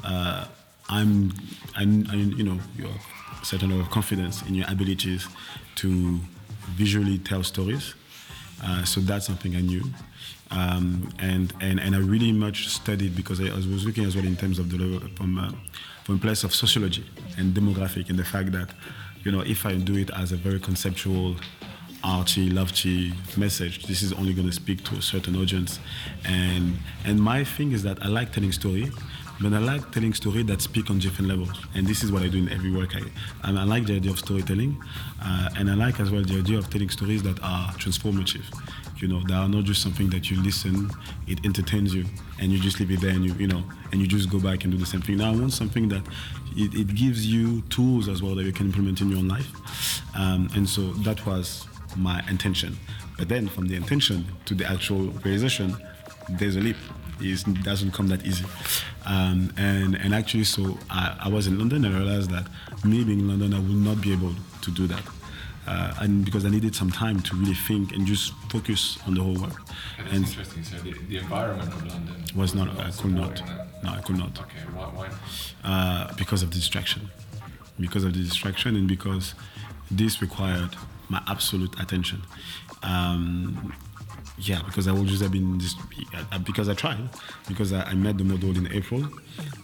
uh, I'm, I, I, you know, you have a certain level of confidence in your abilities to visually tell stories. Uh, so that's something I knew. Um, and, and, and I really much studied because I, was looking as well in terms of the level from, uh, from a place of sociology and demographic and the fact that, you know, if I do it as a very conceptual, arty, lofty message, this is only going to speak to a certain audience. And, and my thing is that I like telling story, but I like telling stories that speak on different levels. And this is what I do in every work. I, I like the idea of storytelling, uh, and I like as well the idea of telling stories that are transformative. You know, that are not just something that you listen, it entertains you, and you just leave it there, and you, you know, and you just go back and do the same thing. Now I want something that it, it gives you tools as well that you can implement in your own life. Um, and so that was my intention. But then from the intention to the actual realization, there's a leap. It doesn't come that easy. Um, and, and actually, so I, I, was in London and I realized that me being in London, I would not be able to do that. Uh, and because I needed some time to really think and just focus on the whole work. And, and interesting. So the, the, environment of London was not. I could not. No, I could not. Okay. Why? why? Uh, because of the distraction. Because of the distraction, and because this required my absolute attention. Um, yeah, because I would just have been just because I tried, because I, I met the model in April,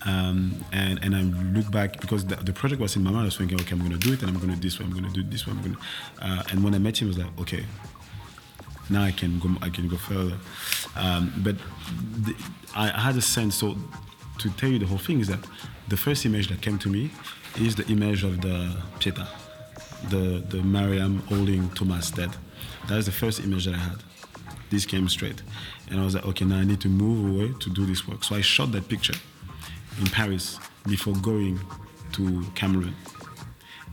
um, and and I look back because the, the, project was in my mind. I was thinking, okay, I'm to do it, and I'm to do this way, I'm to do this way, I'm going. Uh, and when I met him, I was like, okay, now I can go, I can go further. Um, but the, I, I had a sense. So to tell you the whole thing is that the first image that came to me is the image of the Pieta, the the Mariam holding Thomas dead. That is the first image that I had this came straight. And I was like, okay, now I need to move away to do this work. So I shot that picture in Paris before going to Cameroon.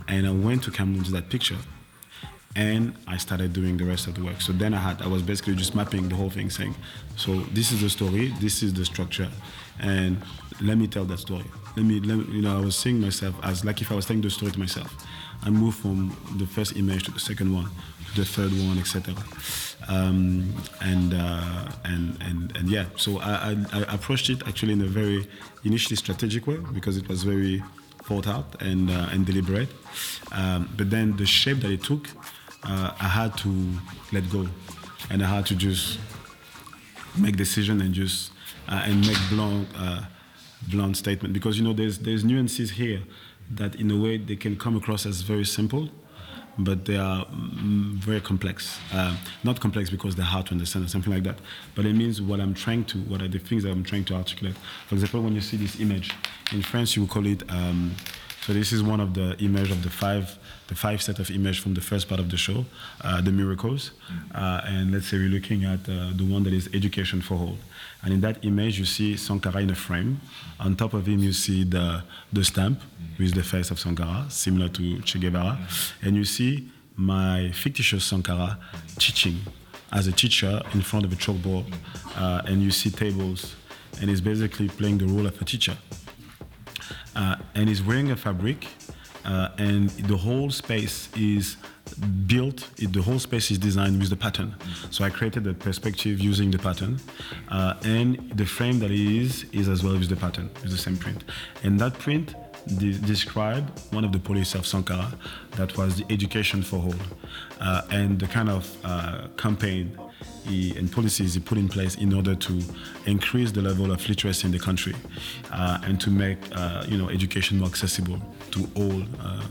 And I went to Cameroon to that picture and I started doing the rest of the work. So then I had, I was basically just mapping the whole thing saying, so this is the story, this is the structure, and let me tell that story. Let me, let you know, I was seeing myself as like if I was telling the story to myself. I moved from the first image to the second one, the third one, etc. Um, and, uh, and and and yeah, so I, I, I, approached it actually in a very initially strategic way because it was very thought out and uh, and deliberate. Um, but then the shape that it took, uh, I had to let go, and I had to just make decision and just uh, and make blunt uh, blunt statement because you know there's there's nuances here that in a way they can come across as very simple but they are mm, very complex. Uh, not complex because they're hard to understand or something like that, but it means what I'm trying to, what are the things that I'm trying to articulate. For example, when you see this image, in France you will call it, um, so this is one of the image of the five, the five set of image from the first part of the show, uh, the miracles. Uh, and let's say we're looking at uh, the one that is education for all. And in that image, you see Sankara in a frame. On top of him, you see the, the stamp with the face of Sankara, similar to Che Guevara. And you see my fictitious Sankara teaching as a teacher in front of a chalkboard. Uh, and you see tables. And he's basically playing the role of a teacher. Uh, and he's wearing a fabric. Uh, and the whole space is built, it, the whole space is designed with the pattern. So I created the perspective using the pattern, uh, and the frame that is is as well with the pattern, with the same print. And that print de- described one of the policies of Sankara, that was the education for all, uh, and the kind of uh, campaign he, and policies he put in place in order to increase the level of literacy in the country uh, and to make uh, you know education more accessible to all uh,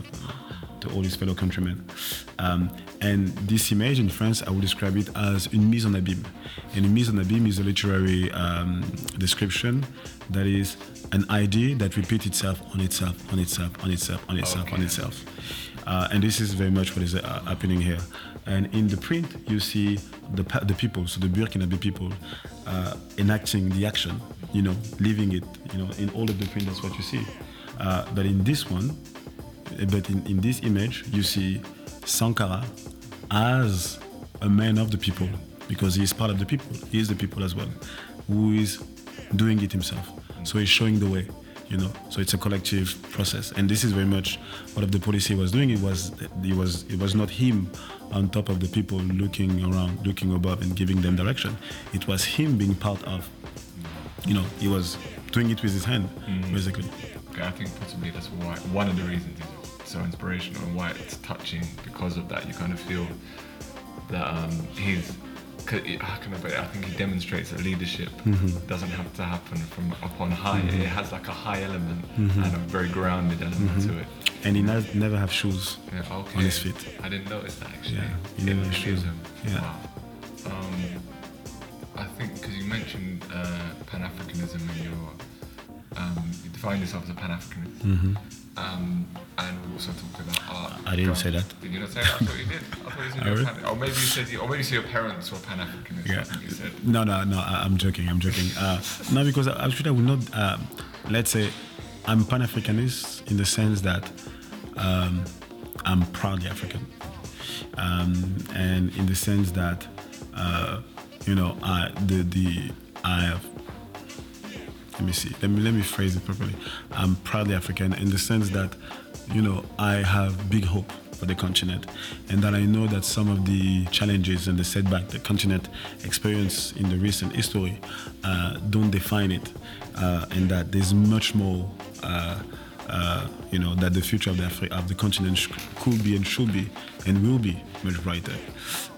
to all his fellow countrymen. Um, and this image in France, I would describe it as une mise en abîme. And une mise en abîme is a literary um, description that is an idea that repeats itself on itself, on itself, on itself, on itself, okay. on itself. Uh, and this is very much what is uh, happening here. And in the print, you see the, the people, so the Burkinabe people, uh, enacting the action, you know, living it, you know, in all of the print, that's what you see. Uh, but in this one, but in, in this image, you see Sankara as a man of the people, because he is part of the people. He is the people as well, who is doing it himself. So he's showing the way, you know. So it's a collective process, and this is very much what of the policy was doing. It was it was it was not him on top of the people looking around, looking above, and giving them direction. It was him being part of. You know, he was doing it with his hand, mm-hmm. basically. Okay, I think possibly that's why one of the reasons so inspirational and why it's touching because of that. You kind of feel that um, he's. How can I put it? I think he demonstrates that leadership mm-hmm. doesn't have to happen from up on high. Mm-hmm. It has like a high element mm-hmm. and a very grounded element mm-hmm. to it. And he ne- never have shoes yeah, okay. on his feet. I didn't notice that actually. Yeah, he never have shoes. Him. Yeah. Wow. Um, I think because you mentioned uh, Pan Africanism and your um, you define yourself as a Pan Africanist. Um, and we also talked about art. I didn't say that. Did you not say that? I thought you did. I thought you said you Pan- Or maybe you said, you, or maybe you said your parents were Pan Africanists. Yeah. No, no, no. I, am joking. I'm joking. Uh, no, because actually I would not. Um, let's say I'm Pan Africanist in the sense that um, I'm proudly African, um, and in the sense that uh, you know I the the I have let me see. Let me let me phrase it properly. I'm proudly African in the sense that, you know, I have big hope for the continent, and that I know that some of the challenges and the setback the continent experienced in the recent history uh, don't define it, uh, and that there's much more. Uh, uh, you know that the future of the Afri- of the continent sh- could be and should be and will be much brighter.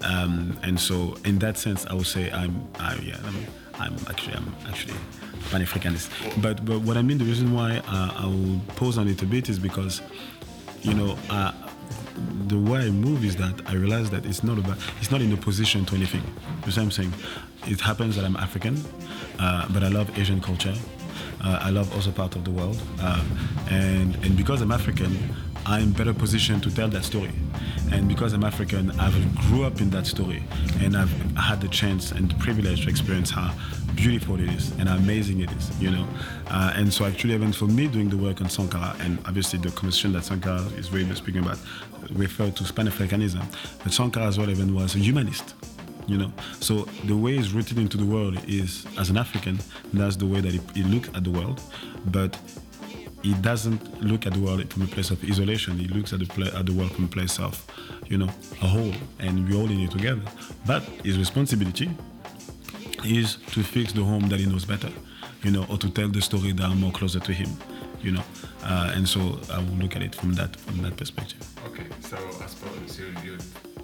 Um, and so, in that sense, I would say I'm, I, yeah, I'm, I'm actually, I'm actually Pan-Africanist. But but what I mean, the reason why uh, I will pause on it a bit is because, you know, uh, the way I move is that I realize that it's not about, it's not in opposition to anything. You know what I'm saying? It happens that I'm African, uh, but I love Asian culture. Uh, I love also part of the world, and and because I'm African, I'm better positioned to tell that story. And because I'm African, I've grew up in that story, and I've had the chance and the privilege to experience how beautiful it is and how amazing it is, you know. Uh, and so actually, even for me doing the work on Sankara, and obviously the conversation that Sankara is really speaking about referred to Pan-Africanism, but Sankara as well even was a humanist you know so the way he's rooted into the world is as an african that's the way that he, he looks at the world but he doesn't look at the world from a place of isolation. He looks at the, at the world from a place of, you know, a whole, and we're all in it together. But his responsibility is to fix the home that he knows better, you know, or to tell the story that are more closer to him, you know. Uh, and so I will look at it from that from that perspective. Okay, so I suppose you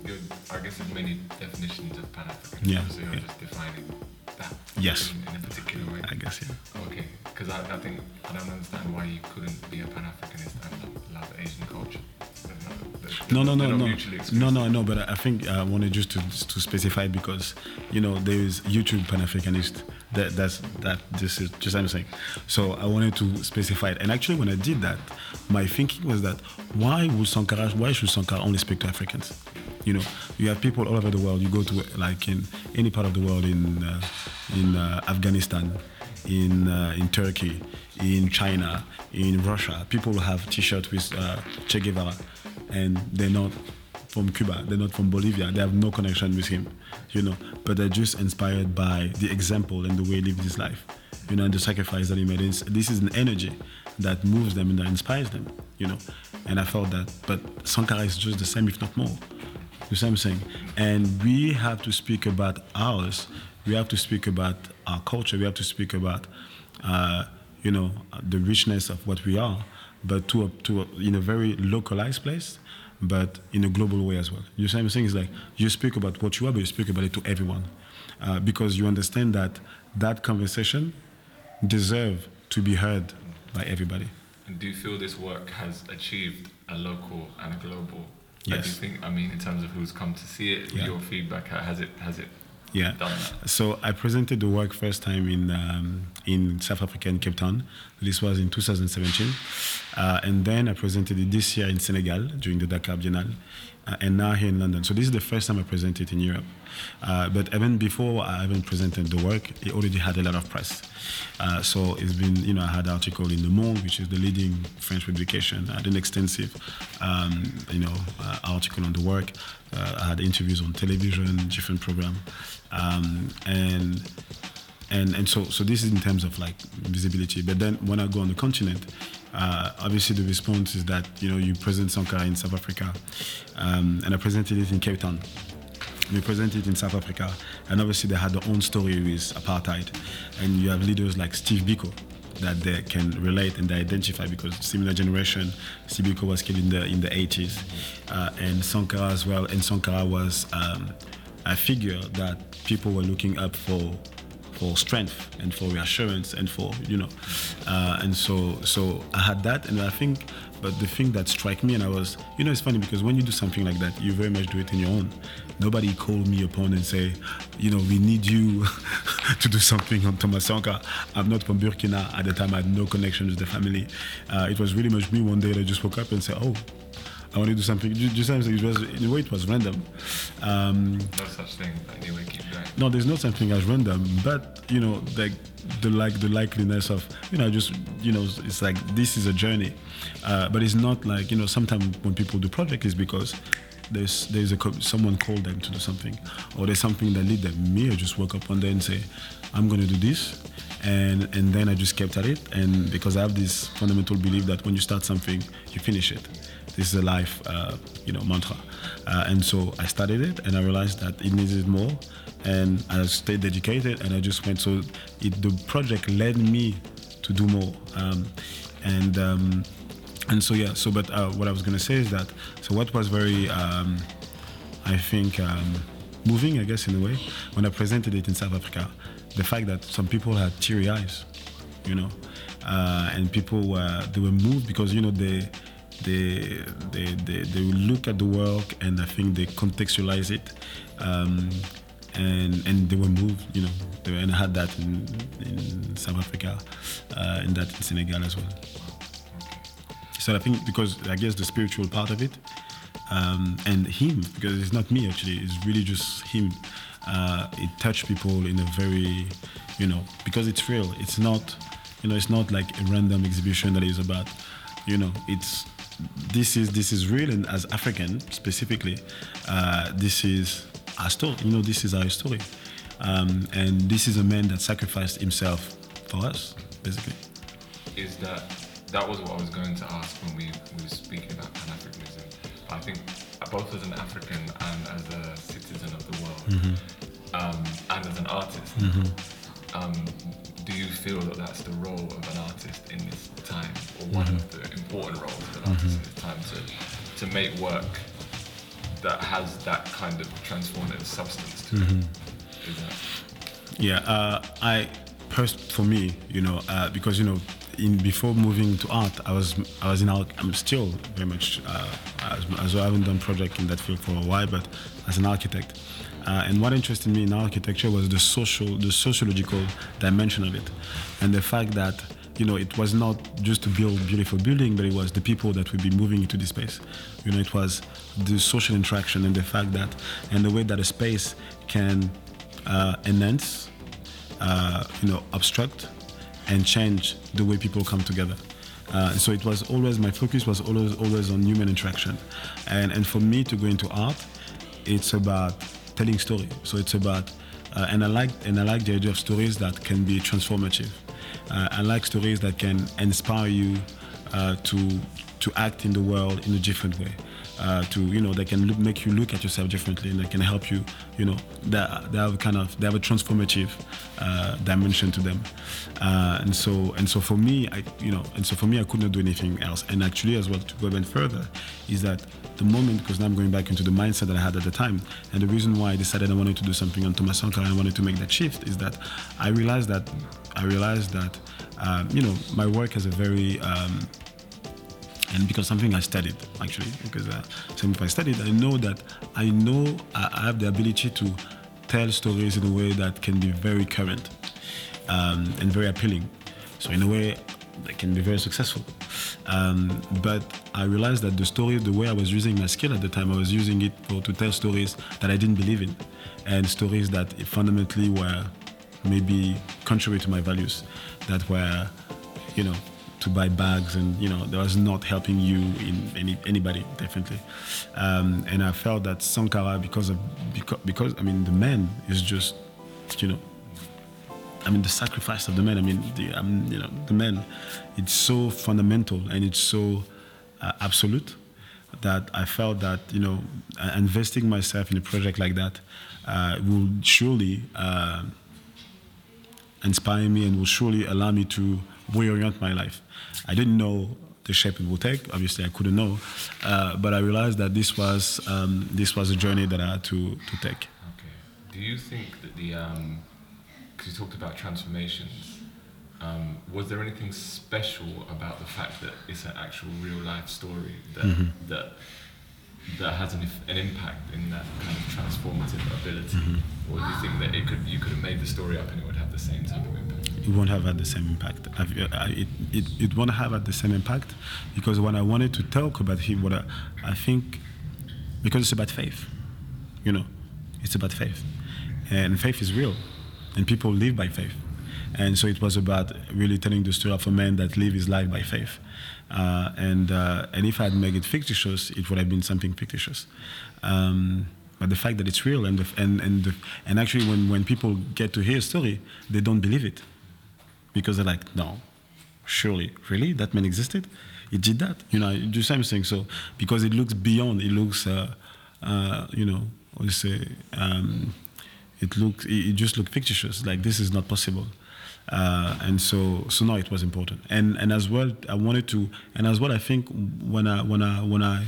you I guess there's many definitions of Pan African. Yeah, So you're yeah. just defining that. Yes. In, in a particular way. I guess yeah. Oh, okay, because I, I think I don't understand why you couldn't be a Pan Africanist and love Asian culture. They're not- they're- No, no, no, no, no, no, no. But I think uh, I wanted just to to specify because you know there is YouTube Pan Africanist. That that's that. This is just I'm saying. So I wanted to specify it. And actually, when I did that, my thinking was that why would Sankara? Why should Sankara only speak to Africans? You know, you have people all over the world. You go to like in any part of the world in uh, in uh, Afghanistan, in uh, in Turkey, in China, in Russia. People have T-shirts with uh, Che Guevara, and they're not from Cuba. They're not from Bolivia. They have no connection with him, you know. But they're just inspired by the example and the way he lived his life, you know, and the sacrifice that he made. It's- This is an energy that moves them and that inspires them, you know. And I felt that, but Sankara is just the same, if not more. the same thing. And we have to speak about ours. We have to speak about our culture. We have to speak about, uh, you know, the richness of what we are, but to a, to a, in a very localized place, but in a global way as well. You see I'm saying? It's like you speak about what you are, but you speak about it to everyone, uh, because you understand that that conversation deserve to be heard by everybody. And do you feel this work has achieved a local and a global? Like, do you Yes. think? I mean, in terms of who's come to see it, Yeah. your feedback, has it has it Yeah. So I presented the work first time in um, in South Africa in Cape Town. This was in 2017, uh, and then I presented it this year in Senegal during the Dakar Biennale, uh, and now here in London. So this is the first time I presented it in Europe. Uh, but even before I even presented the work, it already had a lot of press. Uh, so it's been, you know, I had an article in Le Monde, which is the leading French publication. I had an extensive, um, you know, uh, article on the work. Uh, I had interviews on television, different program, um, and and and so so this is in terms of like visibility. But then when I go on the continent, uh, obviously the response is that you know you present Sankara in South Africa, um, and I presented it in Cape Town. We presented it in South Africa, and obviously they had their own story with apartheid, and you have leaders like Steve Biko that they can relate and they identify because similar generation. Steve Biko was killed in the in the 80s, uh, and Sankara as well. And Sankara was um, a figure that people were looking up for for strength and for reassurance and for you know uh, and so so i had that and i think but the thing that struck me and i was you know it's funny because when you do something like that you very much do it in your own nobody called me upon and say you know we need you to do something on thomas Sankara. i'm not from burkina at the time i had no connection with the family uh, it was really much me one day that i just woke up and said oh I want to do something. Just, just it was in a way it was random. Um, No such thing. Anyway, keep going. no, there's not something as random, but you know, like the like the likeliness of you know, just you know, it's like this is a journey, uh, but it's not like you know. Sometimes when people do project, is because there's there's a someone called them to do something, or there's something that lead them. Me, I just woke up one day and say, I'm to do this, and and then I just kept at it, and because I have this fundamental belief that when you start something, you finish it. This is a life, uh, you know, mantra. Uh, and so I started it, and I realized that it needed more, and I stayed dedicated, and I just went. So it, the project led me to do more, um, and um, and so yeah. So but uh, what I was gonna say is that so what was very, um, I think, um, moving, I guess, in a way, when I presented it in South Africa, the fact that some people had teary eyes, you know, uh, and people were they were moved because you know they they they they, they look at the work and I think they contextualize it. Um, and and they were moved, you know, they, and I had that in, in South Africa, uh, and that in Senegal as well. So I think because I guess the spiritual part of it, um, and him because it's not me actually, it's really just him. Uh, it touched people in a very, you know, because it's real. It's not, you know, it's not like a random exhibition that is about, you know, it's this is this is real, and as African specifically, uh, this is our story. You know, this is our story, um, and this is a man that sacrificed himself for us, basically. Is that that was what I was going to ask when we, we were speaking about Pan Africanism. I think both as an African and as a citizen of the world, Mm-hmm. um, and as an artist, um, do you feel that that's the role of an artist in this time, or one of Mm-hmm. the important roles of an artist in this time to, to make work that has that kind of transformative substance to Mm-hmm. it? Is that, Yeah, uh, I first for me, you know, uh, because you know, in before moving to art, I was I was in art. I'm still very much uh, as, as well, I haven't done project in that field for a while, but as an architect. Uh, and what interested me in architecture was the social, the sociological dimension of it, and the fact that you know it was not just to build beautiful building, but it was the people that would be moving into the space. You know, it was the social interaction and the fact that and the way that a space can uh, enhance, uh, you know, obstruct, and change the way people come together. Uh, so it was always my focus was always always on human interaction, and and for me to go into art, it's about telling story. So it's about uh, and I like and I like the idea of stories that can be transformative. Uh, I like stories that can inspire you uh, to to act in the world in a different way. Uh, to you know, they can look, make you look at yourself differently, and they can help you. You know, they, they have kind of they have a transformative uh, dimension to them. Uh, and so and so for me, I you know, and so for me, I could not do anything else. And actually, as well, to go even further, is that the moment because now I'm going back into the mindset that I had at the time, and the reason why I decided I wanted to do something on Thomas Sankara and I wanted to make that shift is that I realized that I realized that um, you know my work has a very um, and because something I studied actually because uh, something I studied I know that I know I have the ability to tell stories in a way that can be very current um, and very appealing. So in a way they can be very successful. Um, but I realized that the story the way I was using my skill at the time I was using it for, to tell stories that I didn't believe in and stories that fundamentally were maybe contrary to my values that were you know to buy bags and you know that was not helping you in any anybody definitely. Um, and I felt that Sankara because of because, because I mean the man is just you know I mean the sacrifice of the man. I mean the um, you know the man it's so fundamental and it's so uh, absolute that I felt that you know uh, investing myself in a project like that uh, will surely uh, inspire me and will surely allow me to reorient my life. I didn't know the shape it would take. Obviously, I couldn't know, uh, but I realized that this was um, this was a journey that I had to to take. Okay. Do you think that the because you talked about transformations, um, was there anything special about the fact that it's an actual real life story that that that has an, an impact in that kind of transformative ability, or do you think that it could you could have made the story up and it would have the same type of impact? It won't have had the same impact. I, it, it, it won't have had the same impact because when I wanted to talk about him, what I, I think, because it's about faith, you know, it's about faith, and faith is real, and people live by faith, and so it was about really telling the story of a man that lived his life by faith, uh, and uh, and if I had made it fictitious, it would have been something fictitious. Um, but the fact that it's real and the, and and the, and actually when, when people get to hear a story, they don't believe it because they're like, no, surely, really, that man existed? It did that, you know. You do same thing. So because it looks beyond, it looks, uh, uh, you know, you say? Um, it looks, it, it just looks fictitious. Like this is not possible. Uh, and so, so no, it was important. And and as well, I wanted to, and as well, I think when I when I when I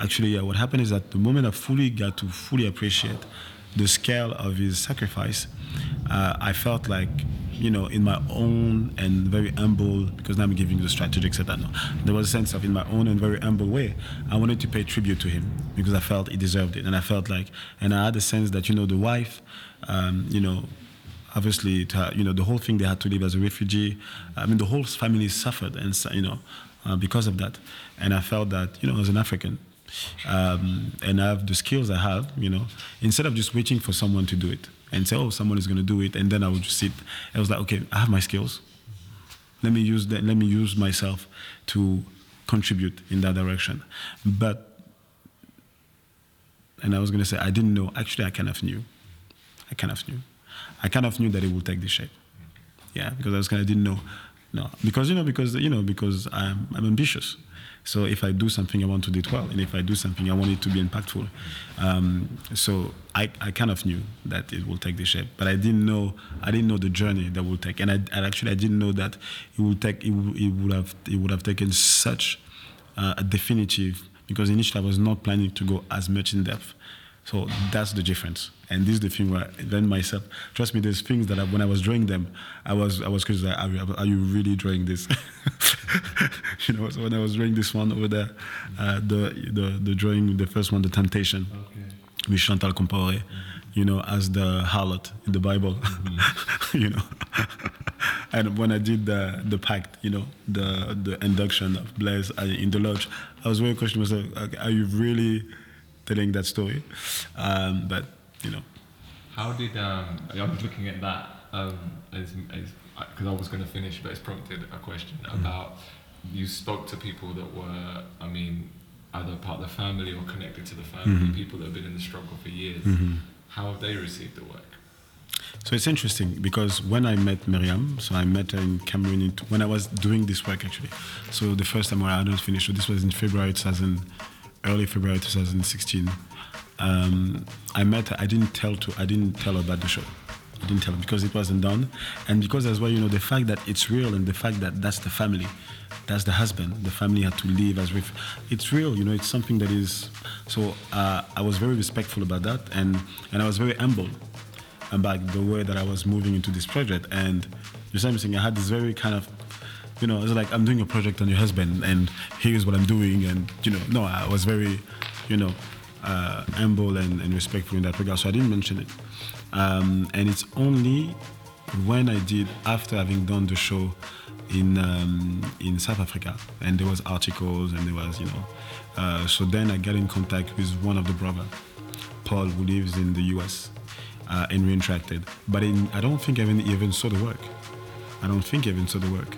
actually yeah, what happened is that the moment I fully got to fully appreciate the scale of his sacrifice, uh, I felt like, you know, in my own and very humble, because now I'm giving you the strategics that I know, there was a sense of in my own and very humble way, I wanted to pay tribute to him because I felt he deserved it. And I felt like, and I had a sense that, you know, the wife, um, you know, obviously, uh, you know, the whole thing they had to live as a refugee. I mean, the whole family suffered, and you know, uh, because of that. And I felt that, you know, as an African, um, and I have the skills I have, you know, instead of just waiting for someone to do it and say, oh, someone is going to do it, and then I would just sit. I was like, okay, I have my skills. Let me use that. Let me use myself to contribute in that direction. But, and I was going to say, I didn't know. Actually, I kind of knew. I kind of knew. I kind of knew that it would take this shape. Yeah, because I was kind of didn't know No, because you know, because you know, because I'm, I'm ambitious. So if I do something, I want to do it well, and if I do something, I want it to be impactful. Um, so I, I kind of knew that it will take the shape, but I didn't know I didn't know the journey that will take, and I, and actually I didn't know that it would take it, would- it would have it would have taken such uh, a definitive because initially I was not planning to go as much in depth. So that's the difference. And this is the thing where then myself, trust me, there's things that I, when I was drawing them, I was I was curious, like, are, you- are you really drawing this? you know, so when I was drawing this one over there, uh, the, the the drawing, the first one, the temptation, with Chantal Compaoré, you know, as the harlot in the Bible, you know. and when I did the the pact, you know, the the induction of Blaise uh, in the lodge, I was very questioning myself: like, Are you really telling that story? Um, but you know, How did um? I'm looking at that um as because I was going to finish, but it's prompted a question about you spoke to people that were, I mean, either part of the family or connected to the family, people that have been in the struggle for years. How have they received the work? So it's interesting because when I met Miriam, so I met her in Cameroon in, when I was doing this work actually. So the first time where I hadn't finished, so this was in February 2000, early February 2016. Um, I met her. I didn't tell to. I didn't tell her about the show. I didn't tell her because it wasn't done, and because as well, you know, the fact that it's real and the fact that that's the family, that's the husband. The family had to leave as with. It's real, you know. It's something that is. So uh, I was very respectful about that, and and I was very humble about the way that I was moving into this project. And the same thing, I had this very kind of, you know, it's like I'm doing a project on your husband, and here's what I'm doing, and you know, no, I was very, you know, uh, humble and, and respectful in that regard. So I didn't mention it. Um, and it's only when I did after having done the show in um, in South Africa, and there was articles, and there was, you know, uh, so then I got in contact with one of the brother, Paul, who lives in the U.S. Uh, and we interacted. But in, I don't think I even, even saw the work. I don't think I even saw the work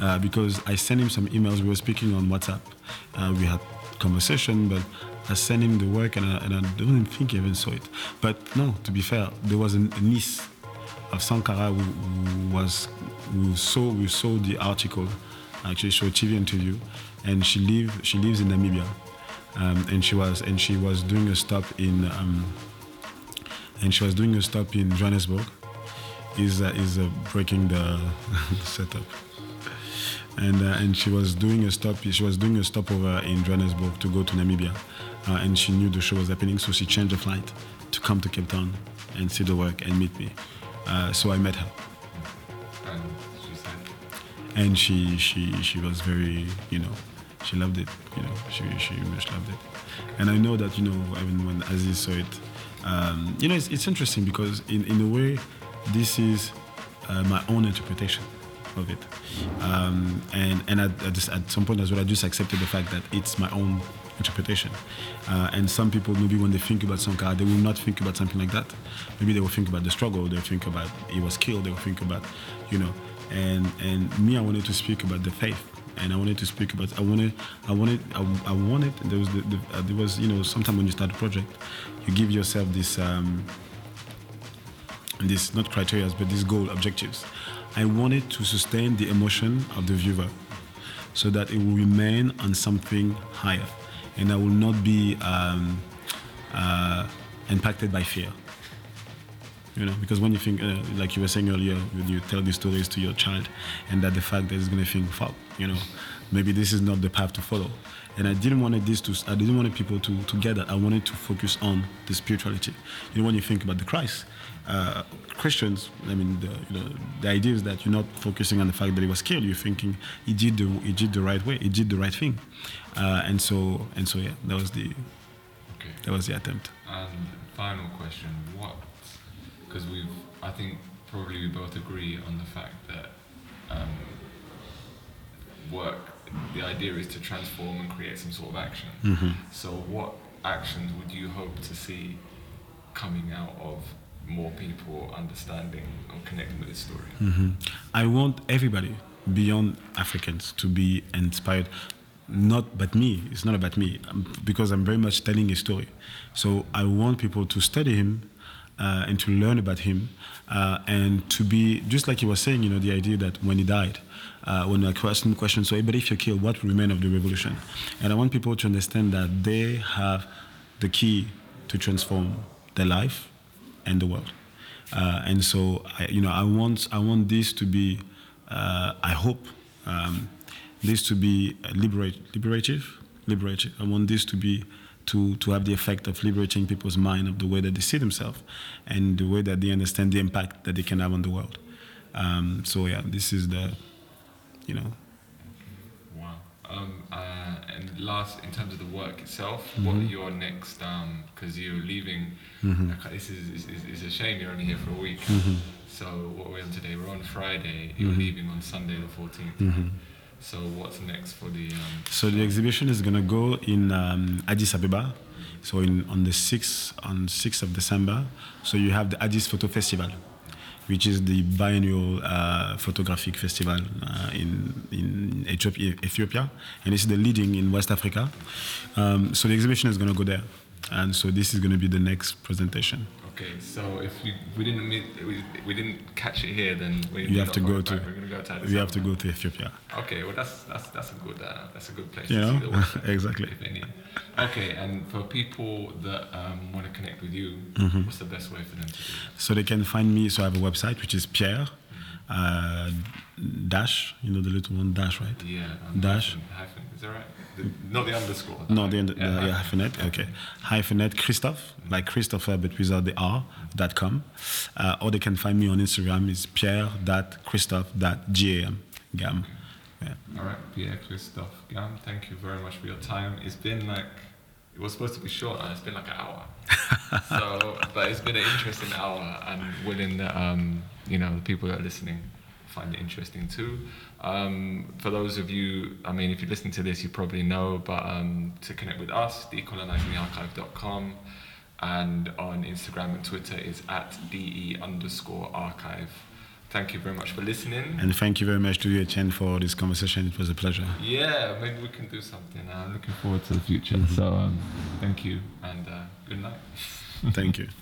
uh, because I sent him some emails. We were speaking on WhatsApp. Uh, we had conversation, but I sent him the work, and I, and I don't think he even saw it. But no, to be fair, there was a niece of Sankara who, who was who saw we saw the article, actually a TV interview, and she live she lives in Namibia, um, and she was and she was doing a stop in. Um, and she was doing a stop in Johannesburg. Is uh, is uh, breaking the, the setup, and uh, and she was doing a stop. She was doing a stopover in Johannesburg to go to Namibia, uh, and she knew the show was happening, so she changed the flight to come to Cape Town and see the work and meet me. Uh, so I met her, And she said, and she she she was very you know she loved it you know she she much loved it and i know that you know even when aziz saw it um, you know it's, it's interesting because in, in a way this is uh, my own interpretation of it. Um, and and at, at, this, at some point as well i just accepted the fact that it's my own interpretation. Uh, and some people maybe when they think about sankara they will not think about something like that. Maybe they will think about the struggle they'll think about he was killed they will think about you know and and me i wanted to speak about the faith. And i wanted to speak about i wanted i wanted i, I wanted there was the, the, uh, there was you know sometime when you start a project you give yourself this um this not criteria but these goal objectives i wanted to sustain the emotion of the viewer so that it will remain on something higher and i will not be um, uh, impacted by fear. You know because when you think uh, like you were saying earlier when you tell these stories to your child and that the fact that he's going to think fuck you know maybe this is not the path to follow and i didn't want this to i didn't want people to, to get that i wanted to focus on the spirituality you know when you think about the christ uh, christians i mean the, you know, the idea is that you're not focusing on the fact that he was killed you're thinking he did the he did the right way he did the right thing uh, and so and so yeah that was the okay. that was the attempt And final question: What? Because we've, I think probably we both agree on the fact that um, work. The idea is to transform and create some sort of action. So, what actions would you hope to see coming out of more people understanding or connecting with this story? I want everybody beyond Africans to be inspired. Not but me. It's not about me um, because I'm very much telling a story. So I want people to study him, uh, and to learn about him, uh, and to be just like he was saying, you know, the idea that when he died, uh, when I asked him questions, so but if you're killed, what remain of the revolution? And I want people to understand that they have the key to transform their life and the world. Uh, and so, I, you know, I want I want this to be, uh, I hope, um, this to be liberate, liberative, liberative. I want this to be to, to have the effect of liberating people's mind of the way that they see themselves and the way that they understand the impact that they can have on the world. Um, so yeah, this is the, you know. Wow. Um, uh, and last, in terms of the work itself, Mm-hmm. what are your next? Because you're leaving. like, This is, is, is a shame. You're only here for a week. Mm-hmm. So what we're we on today? We're on Friday. You're leaving on Sunday the 14th. Mm-hmm. So what's next for the? Um, So the exhibition is gonna go in um, Addis Ababa. So in on the sixth on sixth of December. So you have the Addis Photo Festival, which is the biennial uh, photographic festival uh, in in Ethiopia, and it's the leading in West Africa. Um, so the exhibition is gonna go there, and so this is gonna be the next presentation. Okay, so if we, we didn't meet, we, we didn't catch it here, then we You have to go to. We're gonna go to Addis We have to go to Ethiopia. Okay, well that's that's that's a good uh, that's a good place You to know? see the world. Exactly. Okay, and for people that um, want to connect with you, Mm-hmm. what's the best way for them to do that? So they can find me. So I have a website which is Pierre uh, Dash. You know the little one Dash, right? Yeah, um, Dash. hyphen, hyphen, is that right? The, not the underscore. No, the, the yeah, yeah, hyphenate. Okay, hyphenate Christophe, like Christopher, but without the R. dot com, uh, or they can find me on Instagram. Is Pierre dot Christophe dot gam gam. Yeah. All right, Pierre Christophe Gam, thank you very much for your time. It's been like it was supposed to be short, and it's been like an hour. so, but it's been an interesting hour, and willing that um, you know the people that are listening find it interesting too. Um, for those of you, I mean, if you listen to this, you probably know, but um, to connect with us, decolonizingthearchive.com, and on Instagram and Twitter is at de underscore archive. Thank you very much for listening. And thank you very much to you, Chen, for this conversation. It was a pleasure. Yeah, maybe we can do something. I'm looking forward to the future. So um, thank you and uh, good night. Thank you.